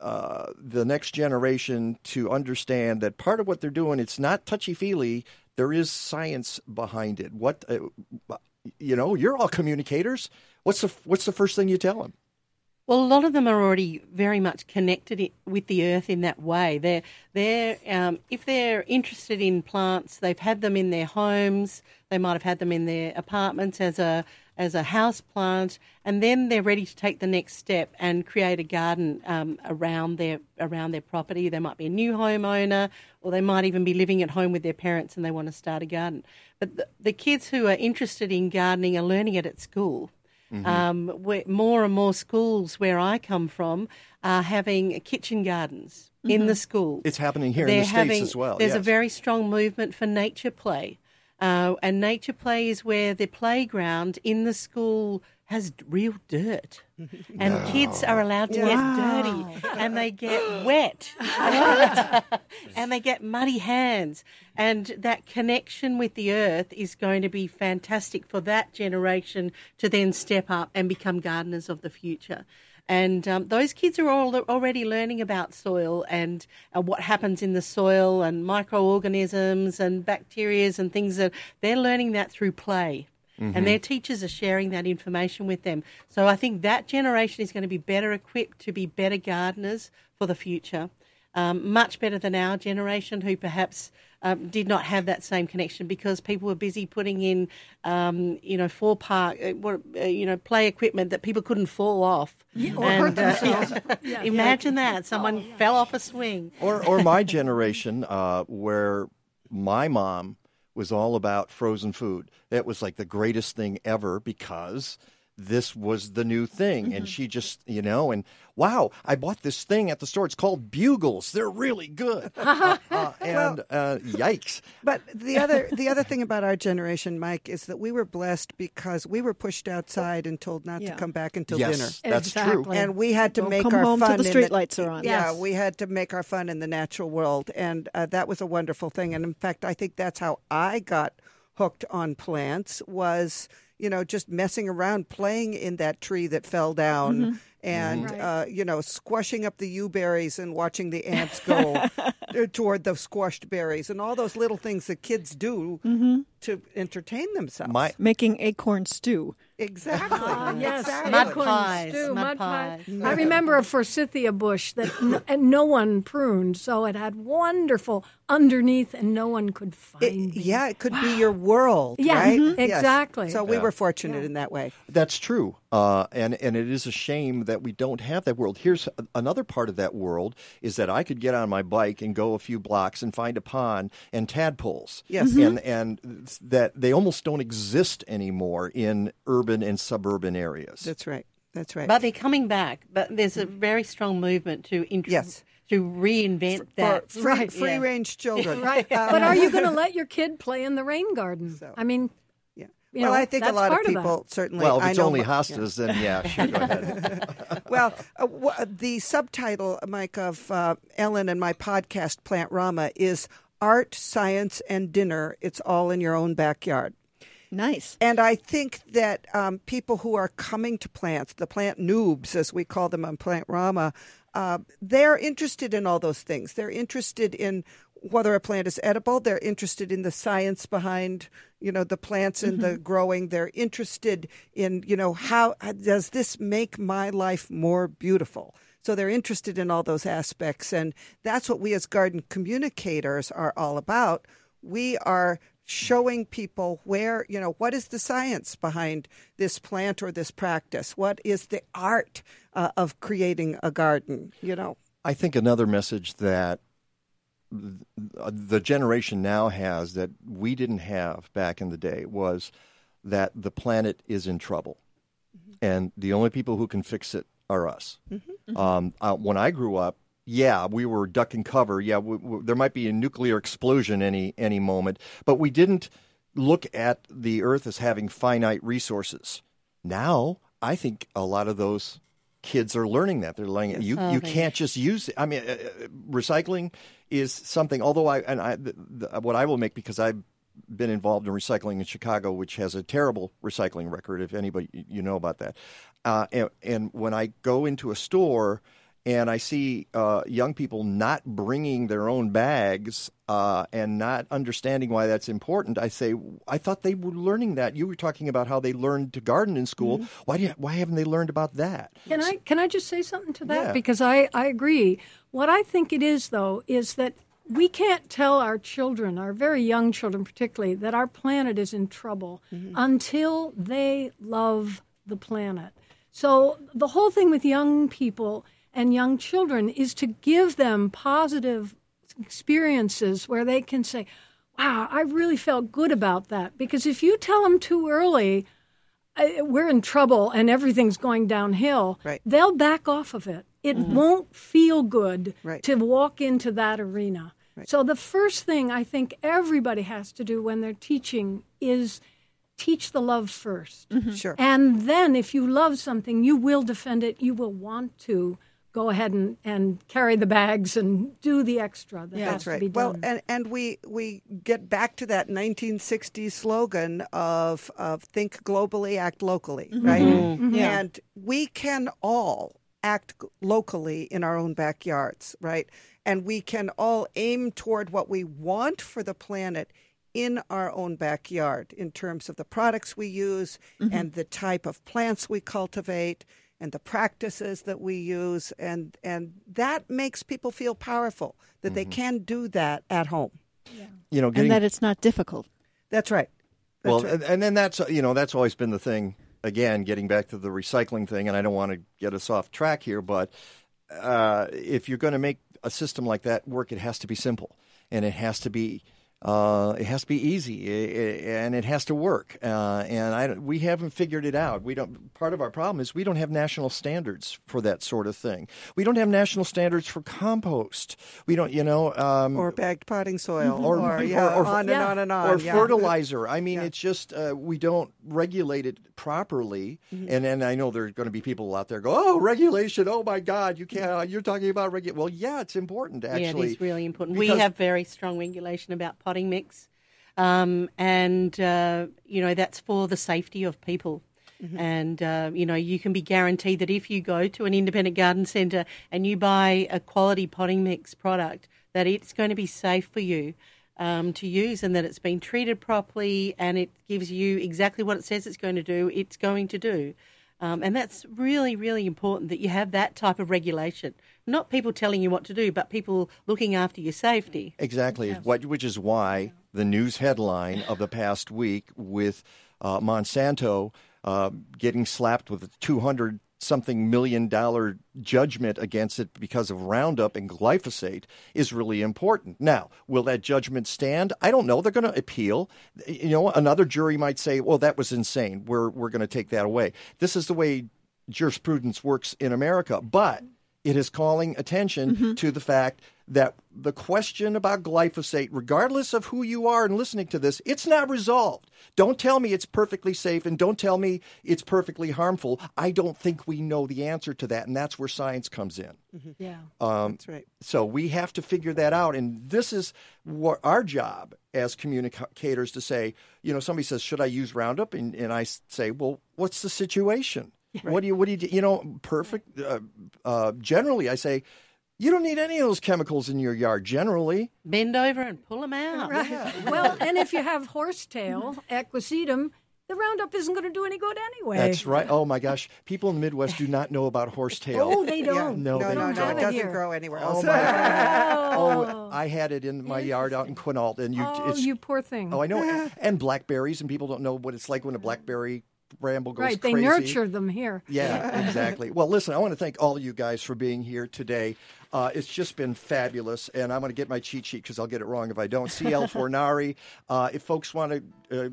uh, the next generation to understand that part of what they're doing it's not touchy feely. There is science behind it. What uh, you know, you're all communicators. What's the what's the first thing you tell them? Well, a lot of them are already very much connected with the earth in that way. They're, they're, um, if they're interested in plants, they've had them in their homes. They might have had them in their apartments as a as a house plant, and then they're ready to take the next step and create a garden um, around their around their property. They might be a new homeowner, or they might even be living at home with their parents and they want to start a garden. But the, the kids who are interested in gardening are learning it at school. Mm-hmm. Um, more and more schools where I come from are having kitchen gardens in the school. It's happening here in They're the States as well, There's a very strong movement for nature play. Uh, and nature play is where the playground in the school has real dirt. And kids are allowed to Wow. get dirty and they get wet and they get muddy hands. And that connection with the earth is going to be fantastic for that generation to then step up and become gardeners of the future. And um, those kids are all already learning about soil and uh, what happens in the soil and microorganisms and bacteria and things that they're learning that through play. Mhm. And their teachers are sharing that information with them. So I think that generation is going to be better equipped to be better gardeners for the future. Um, much better than our generation, who perhaps um, did not have that same connection because people were busy putting in, um, you know, four park, uh, uh, you know, play equipment that people couldn't fall off. Yeah, or hurt themselves. Yeah. imagine that someone fell off a swing. or or my generation, uh, where my mom was all about frozen food. That was like the greatest thing ever because this was the new thing, and she just you know, and wow, I bought this thing at the store. It's called Bugles. They're really good. Uh, and uh, yikes. But the other the other thing about our generation, Mike, is that we were blessed because we were pushed outside and told not Yeah. to come back until Yes, dinner. that's true. And we had to Don't make come our home till fun. the in street lights are on. Yeah, Yes. we had to make our fun in the natural world, and uh, that was a wonderful thing. And in fact, I think that's how I got hooked on plants was you know just messing around, playing in that tree that fell down. Mm-hmm. Mhm. And Mhm. uh, you know, squashing up the yew berries and watching the ants go uh, toward the squashed berries, and all those little things that kids do Mhm. to entertain themselves. My Making acorn stew. Exactly. Ah, yes, Exactly. Mud acorn pies, stew, mud mud pies. pies. I remember a forsythia bush that n- and no one pruned, so it had wonderful underneath, and no one could find It- me. yeah, it could be your world, Yeah, right? mhm, Yes. exactly. So we Yeah. were fortunate in that way. That's true, uh, and and it is a shame that we don't have that world. Here's another part of that world: is that I could get on my bike and go a few blocks and find a pond and tadpoles. Yes. and and that they almost don't exist anymore in urban and suburban areas. That's right. That's right. But they're coming back. But there's a very strong movement to int- Yes. To reinvent that. For free, free range children. right. but are you going to let your kid play in the rain garden? I mean, yeah. you well, know, I think a lot of part that. people certainly. well, if I it's know only my- hostas, then yeah, sure, go ahead. well, uh, wh- the subtitle, Mike, of uh, Ellen and my podcast, Plantrama, is Art, Science, and Dinner. It's all in your own backyard. Nice. And I think that um, people who are coming to plants, the plant noobs, as we call them on Plantrama, uh, they're interested in all those things. They're interested in whether a plant is edible. They're interested in the science behind, you know, the plants and the growing. They're interested in, you know, how does this make my life more beautiful? So they're interested in all those aspects. And that's what we as garden communicators are all about. We are showing people where, you know, what is the science behind this plant or this practice? What is the art uh, of creating a garden, you know? I think another message that the generation now has that we didn't have back in the day was that the planet is in trouble, and the only people who can fix it are us. Um, uh, when I grew up, yeah, we were duck and cover. Yeah, we, we, there might be a nuclear explosion any any moment, but we didn't look at the Earth as having finite resources. Now, I think a lot of those kids are learning that. They're learning you Oh, you can't just use it. I mean, uh, uh, recycling is something. Although I and I, the, the, what I will make because I've been involved in recycling in Chicago, which has a terrible recycling record. If anybody you know about that, uh, and, and when I go into a store and I see uh, young people not bringing their own bags uh, and not understanding why that's important, I say, I thought they were learning that. You were talking about how they learned to garden in school. Why do you, why haven't they learned about that? Can I can I just say something to that? Yeah. Because I, I agree. What I think it is though is that we can't tell our children, our very young children particularly, that our planet is in trouble until they love the planet. So the whole thing with young people and young children is to give them positive experiences where they can say, "Wow, I really felt good about that." Because if you tell them too early, we're in trouble and everything's going downhill, Right. they'll back off of it. It Mhm. won't feel good Right. to walk into that arena. So the first thing I think everybody has to do when they're teaching is teach the love 1st Sure. And then if you love something, you will defend it. You will want to go ahead and, and carry the bags and do the extra that has That's to right. be Well, done. and, and we we get back to that 1960s slogan of of think globally, act locally, right? Mhm. Yeah. And we can all act locally in our own backyards, right? And we can all aim toward what we want for the planet in our own backyard in terms of the products we use Mm-hmm. and the type of plants we cultivate and the practices that we use and and that makes people feel powerful that they can do that at home. You know, getting and that it's not difficult. That's right. That's well, right. and, and then that's you know that's always been the thing. Again, getting back to the recycling thing, and I don't want to get us off track here, but uh, if you're going to make a system like that work, it has to be simple, and it has to be uh, it has to be easy, i- i- and it has to work. Uh, and I, we haven't figured it out. We don't. Part of our problem is we don't have national standards for that sort of thing. We don't have national standards for compost. We don't, you know, um, or bagged potting soil or, or, yeah, or- or- on and on and on. or yeah. fertilizer. I mean, it's just uh, we don't regulate it properly. Mm-hmm. And and I know there are going to be people out there go, oh, regulation. Oh my God, you can't. You're talking about regulation. Well, yeah, it's important actually. Yeah, actually. it is really important. we have very strong regulation about potting mix, um, and uh, you know that's for the safety of people. Mm-hmm. And uh, you know you can be guaranteed that if you go to an independent garden centre and you buy a quality potting mix product, that it's going to be safe for you um, to use, and that it's been treated properly, and it gives you exactly what it says it's going to do. It's going to do. Um, and that's really, really important that you have that type of regulation. Not people telling you what to do, but people looking after your safety. Exactly. What, which is why the news headline of the past week with uh, Monsanto uh, getting slapped with a 200 something million dollar judgment against it because of Roundup and glyphosate is really important. Now, will that judgment stand? I don't know. They're going to appeal. You know, another jury might say, "Well, that was insane. We're we're going to take that away." This is the way jurisprudence works in America, but it is calling attention to the fact that the question about glyphosate, regardless of who you are and listening to this, it's not resolved. Don't tell me it's perfectly safe and don't tell me it's perfectly harmful. I don't think we know the answer to that, and that's where science comes in. Yeah. Um, That's right. So we have to figure that out, and this is what our job as communicators to say. You know, somebody says, "Should I use Roundup?" and, and I s- say, "Well, what's the situation? What do you? What do you? do? You know, perfect. Uh, uh, generally, I say." You don't need any of those chemicals in your yard generally. Bend over and pull them out. Right. well, and if you have horsetail, equisetum, the Roundup isn't going to do any good anyway. That's right. Oh my gosh, people in the Midwest do not know about horsetail. Oh, they don't. No, no, they no, don't. no, it doesn't here. grow anywhere Oh my God. Oh, I had it in my yard out in Quinault, and you. Oh, it's, you poor thing. Oh, I know. And blackberries, and people don't know what it's like when a blackberry bramble goes right, they crazy. nurture them here. Yeah, exactly. Well, listen, I want to thank all of you guys for being here today. Uh, it's just been fabulous, and I'm going to get my cheat sheet because I'll get it wrong if I don't. CL Fornari. Uh, if folks want to uh,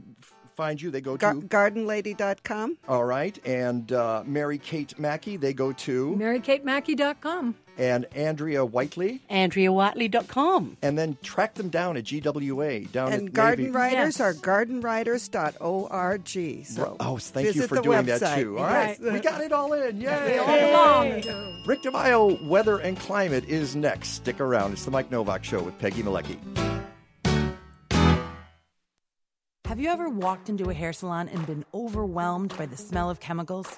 find you, they go Gar- to. gardenlady.com. All right, and uh, Mary Kate Mackey, they go to, MaryKateMackey.com. and Andrea Whitely, AndreaWhitely.com. and then track them down at GWA down And at garden Navy. writers are gardenwriters.org. So Oh, thank you visit for the doing website. that too. All right, we got it all in. We Yay! all belong. Rick DeMaio, Weather and Climate is next. Stick around. It's the Mike Nowak Show with Peggy Malecki. Have you ever walked into a hair salon and been overwhelmed by the smell of chemicals?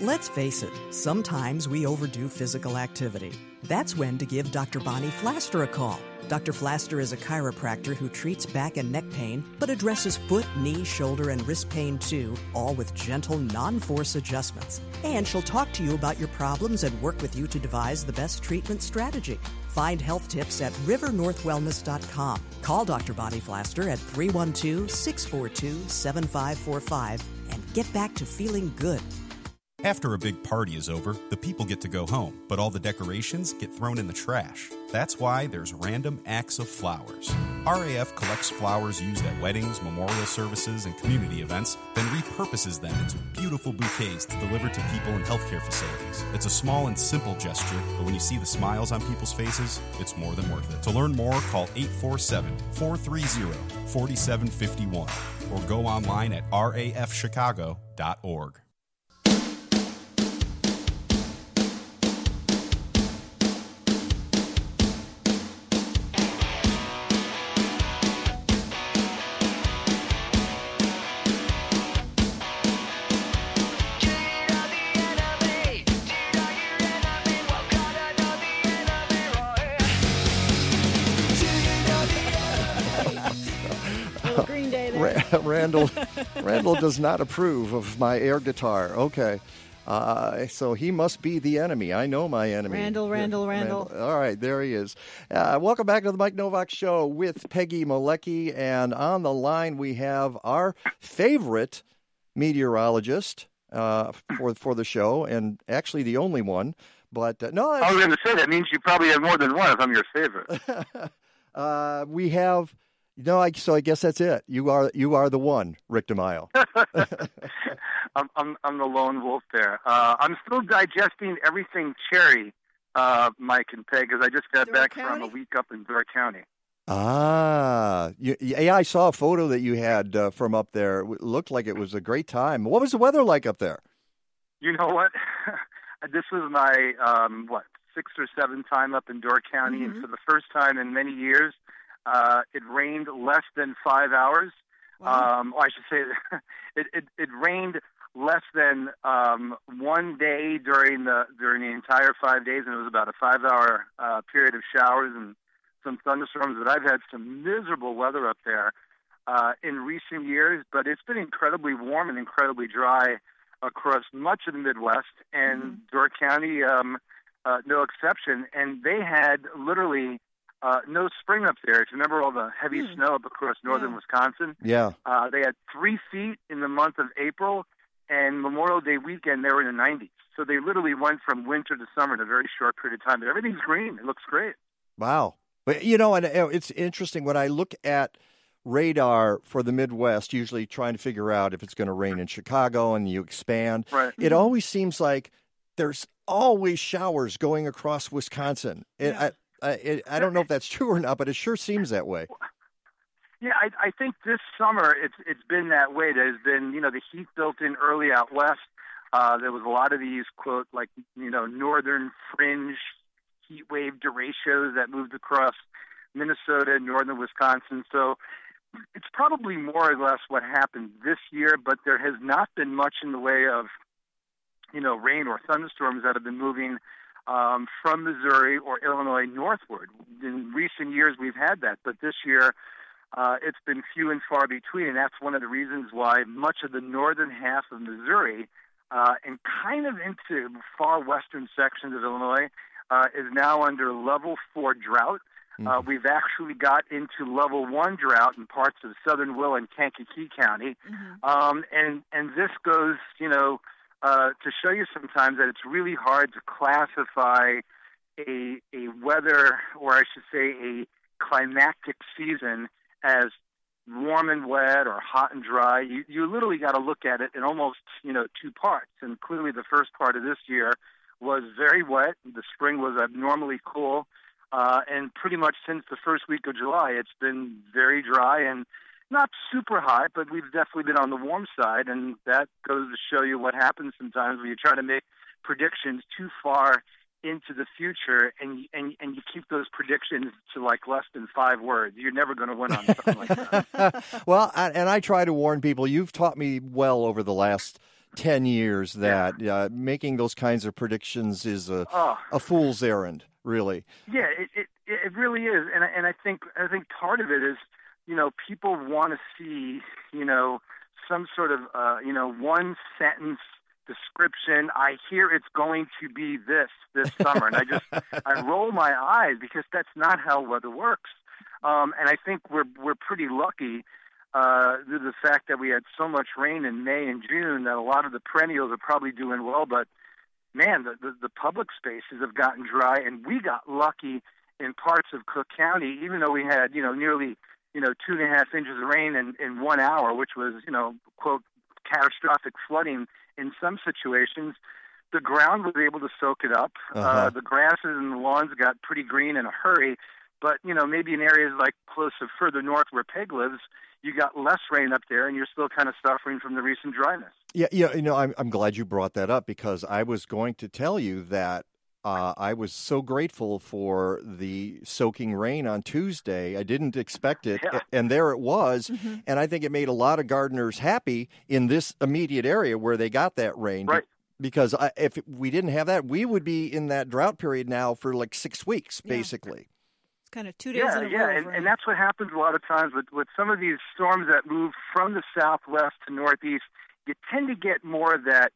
Let's face it, sometimes we overdo physical activity. That's when to give Dr. Bonnie Flaster a call. Dr. Flaster is a chiropractor who treats back and neck pain, but addresses foot, knee, shoulder, and wrist pain too, all with gentle, non force adjustments. And she'll talk to you about your problems and work with you to devise the best treatment strategy. Find health tips at rivernorthwellness.com. Call Dr. Bonnie Flaster at 312 642 7545 and get back to feeling good. After a big party is over, the people get to go home, but all the decorations get thrown in the trash. That's why there's Random Acts of Flowers. RAF collects flowers used at weddings, memorial services, and community events, then repurposes them into beautiful bouquets to deliver to people in healthcare facilities. It's a small and simple gesture, but when you see the smiles on people's faces, it's more than worth it. To learn more, call 847 430 4751 or go online at rafchicago.org. Randall, Randall does not approve of my air guitar. Okay. Uh, so he must be the enemy. I know my enemy. Randall, Randall, Randall. All right, there he is. Uh, welcome back to the Mike Nowak Show with Peggy Malecki. And on the line, we have our favorite meteorologist uh, for, for the show, and actually the only one. But uh, no, I was going to say that means you probably have more than one if I'm your favorite. uh, we have. No, I, so I guess that's it. You are you are the one, Rick DeMaio. I'm, I'm I'm the lone wolf there. Uh, I'm still digesting everything cherry, uh, Mike and Peg, because I just got back from a week up in Door County. Ah, you, yeah, I saw a photo that you had uh, from up there. It looked like it was a great time. What was the weather like up there? You know what? this was my um, what sixth or seventh time up in Door County, and for the first time in many years, Uh, it rained less than five hours. Um, or I should say, it, it, it rained less than um, one day during the during the entire five days, and it was about a five-hour uh, period of showers and some thunderstorms. But I've had some miserable weather up there uh, in recent years, but it's been incredibly warm and incredibly dry across much of the Midwest, and Door County, um, uh, no exception. And they had literally uh, no spring up there. If you remember all the heavy snow up across northern Wisconsin, Yeah. uh, they had three feet in the month of April, and Memorial Day weekend they were in the 90s. So they literally went from winter to summer in a very short period of time. But everything's green. It looks great. Wow. But you know, and uh, it's interesting when I look at radar for the Midwest, usually trying to figure out if it's going to rain in Chicago and you expand. Right. It always seems like there's always showers going across Wisconsin. It, I, I, I don't know if that's true or not, but it sure seems that way. Yeah, I, I think this summer it's it's been that way. There's been you know the heat built in early out west. Uh, there was a lot of these quote like you know northern fringe heat wave derechos that moved across Minnesota and northern Wisconsin. So it's probably more or less what happened this year, but there has not been much in the way of you know rain or thunderstorms that have been moving um, from Missouri or Illinois northward. In recent years, we've had that, but this year uh, it's been few and far between, and that's one of the reasons why much of the northern half of Missouri uh, and kind of into far western sections of Illinois uh, is now under level four drought. Uh, we've actually got into level one drought in parts of southern Will and Kankakee County, um, and and this goes, you know, uh, to show you sometimes that it's really hard to classify a a weather, or I should say, a climactic season as warm and wet or hot and dry. You you literally got to look at it in almost you know two parts. And clearly, the first part of this year was very wet. The spring was abnormally cool, uh, and pretty much since the first week of July, it's been very dry and not super hot, but we've definitely been on the warm side, and that goes to show you what happens sometimes when you try to make predictions too far into the future and and and you keep those predictions to like less than five words. You're never going to win on something like that. well, I, and I try to warn people. You've taught me well over the last ten years that uh, making those kinds of predictions is a Oh. a fool's errand. Really. Yeah, it, it it really is, and I- and I think I think part of it is, you know, people want to see, you know, some sort of uh, you know one sentence description. I hear it's going to be this this summer, and I just I roll my eyes because that's not how weather works. Um, and I think we're we're pretty lucky uh, to the fact that we had so much rain in May and June that a lot of the perennials are probably doing well, but man, the, the, the public spaces have gotten dry, and we got lucky in parts of Cook County, even though we had, you know, nearly, you know, two and a half inches of rain in, in one hour, which was, you know, quote, catastrophic flooding in some situations. The ground was able to soak it up. uh Uh-huh. the grasses and the lawns got pretty green in a hurry. But, you know, maybe in areas like close to further north where Peg lives, you got less rain up there, and you're still kind of suffering from the recent dryness. Yeah, yeah. You know, I'm I'm glad you brought that up because I was going to tell you that uh, I was so grateful for the soaking rain on Tuesday. I didn't expect it, Yeah. and there it was. And I think it made a lot of gardeners happy in this immediate area where they got that rain. Right. Because I, if we didn't have that, we would be in that drought period now for like six weeks, basically. It's kind of two days yeah, in a yeah, row. of and, and that's what happens a lot of times with with some of these storms that move from the southwest to northeast. You tend to get more of that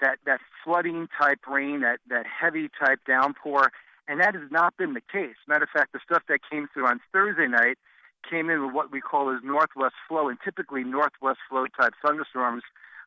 that that flooding type rain, that that heavy type downpour, and that has not been the case. Matter of fact, the stuff that came through on Thursday night came in with what we call as northwest flow, and typically northwest flow type thunderstorms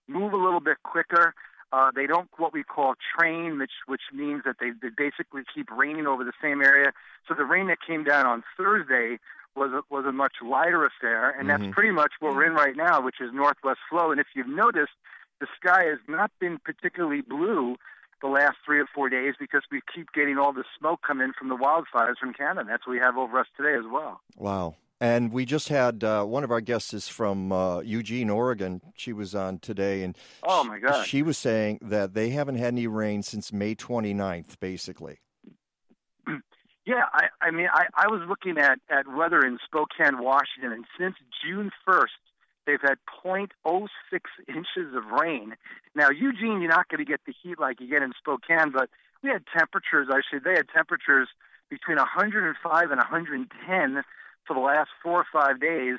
move a little bit quicker. Uh, they don't what we call train, which which means that they, they basically keep raining over the same area. So the rain that came down on Thursday was a, was a much lighter affair, and Mhm. that's pretty much what we're in right now, which is northwest flow. And if you've noticed, the sky has not been particularly blue the last three or four days because we keep getting all the smoke come in from the wildfires from Canada. That's what we have over us today as well. Wow. And we just had uh, one of our guests is from uh, Eugene, Oregon. She was on today, and Oh, my God. she was saying that they haven't had any rain since May 29th, basically. Yeah, I, I mean, I, I was looking at, at weather in Spokane, Washington, and since June 1st, they've had 0.06 inches of rain. Now, Eugene, you're not going to get the heat like you get in Spokane, but we had temperatures, actually, they had temperatures between 105 and 110 for the last four or five days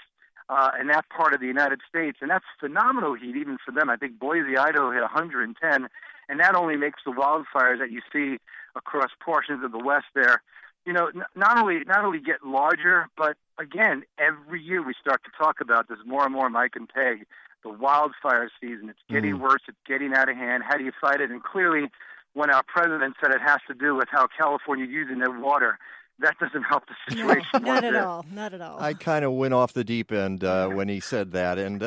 uh, in that part of the United States, and that's phenomenal heat even for them. I think Boise, Idaho hit 110, and that only makes the wildfires that you see across portions of the West there you know, n- not only not only get larger, but again, every year we start to talk about this more and more. Mike and Peg, the wildfire season. It's getting Mm. worse. It's getting out of hand. How do you fight it? And clearly, when our president said it has to do with how California using their water, that doesn't help the situation. not one at bit. all. Not at all. I kind of went off the deep end uh, when he said that, and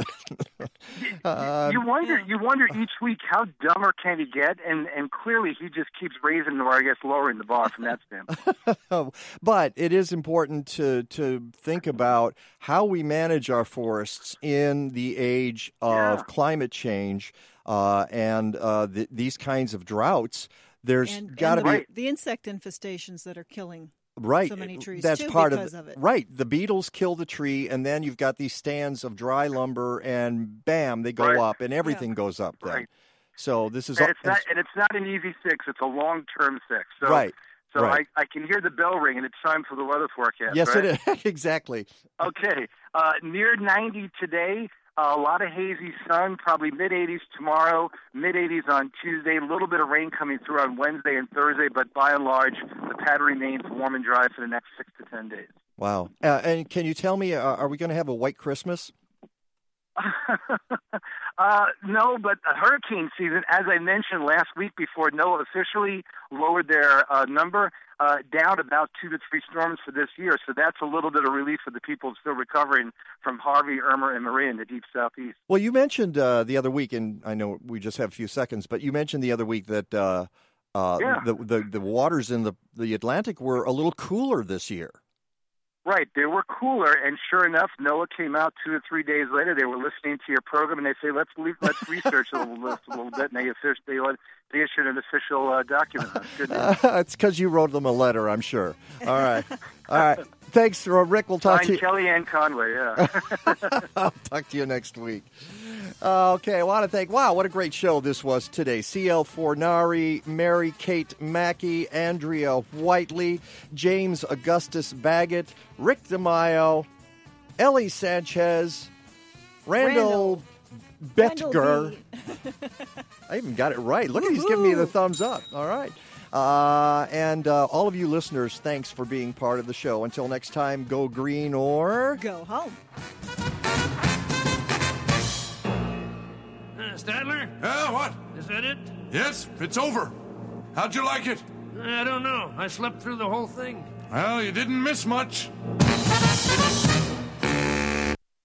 uh, you wonder, you wonder each week how dumber can he get, and and clearly he just keeps raising or I guess lowering the bar from that standpoint. but it is important to to think about how we manage our forests in the age of climate change uh, and uh, th- these kinds of droughts. There's got to and be the, the insect infestations that are killing right so many trees that's too part because of, of it. right the beetles kill the tree and then you've got these stands of dry lumber and bam they go Right. up and everything goes up then Right. so this is and it's not and it's not an easy fix. It's a long term fix. So, Right, So right. I, I can hear the bell ring, and it's time for the weather forecast. yes right? it is exactly Okay, uh, near 90 today. A lot of hazy sun, probably mid 80s tomorrow, mid 80s on Tuesday. A little bit of rain coming through on Wednesday and Thursday, but by and large, the pattern remains warm and dry for the next six to 10 days. wow uh, and can you tell me uh, are we going to have a white christmas uh, no, but hurricane season, as I mentioned last week before NOAA officially lowered their uh, number uh, down about two to three storms for this year. So that's a little bit of relief for the people still recovering from Harvey, Irma, and Maria in the deep southeast. Well, you mentioned uh, the other week, and I know we just have a few seconds, but you mentioned the other week that uh, uh, Yeah. the, the the waters in the the Atlantic were a little cooler this year. Right, they were cooler, and sure enough, NOAA came out two or three days later. They were listening to your program, and they say, "Let's leave, let's research a little, a little bit." And they officially they, they issued an official uh, document. That's good news. it's because you wrote them a letter, I'm sure. All right, all right. Thanks, Rick. We'll talk to Signed you. Kellyanne Conway. Yeah. I'll talk to you next week. Uh, okay, I want to thank. Wow, what a great show this was today. CL Fornari, Mary Kate Mackey, Andrea Whitely, James Augustus Baggett, Rick DeMaio, Ellie Sanchez, Randall, Betger. I even got it right. Look at he's giving me the thumbs up. All right. Uh, and uh, all of you listeners, thanks for being part of the show. Until next time, go green or go home. Uh, Stadler? Yeah, what? Is that it? Yes, it's over. How'd you like it? I don't know. I slept through the whole thing. Well, you didn't miss much.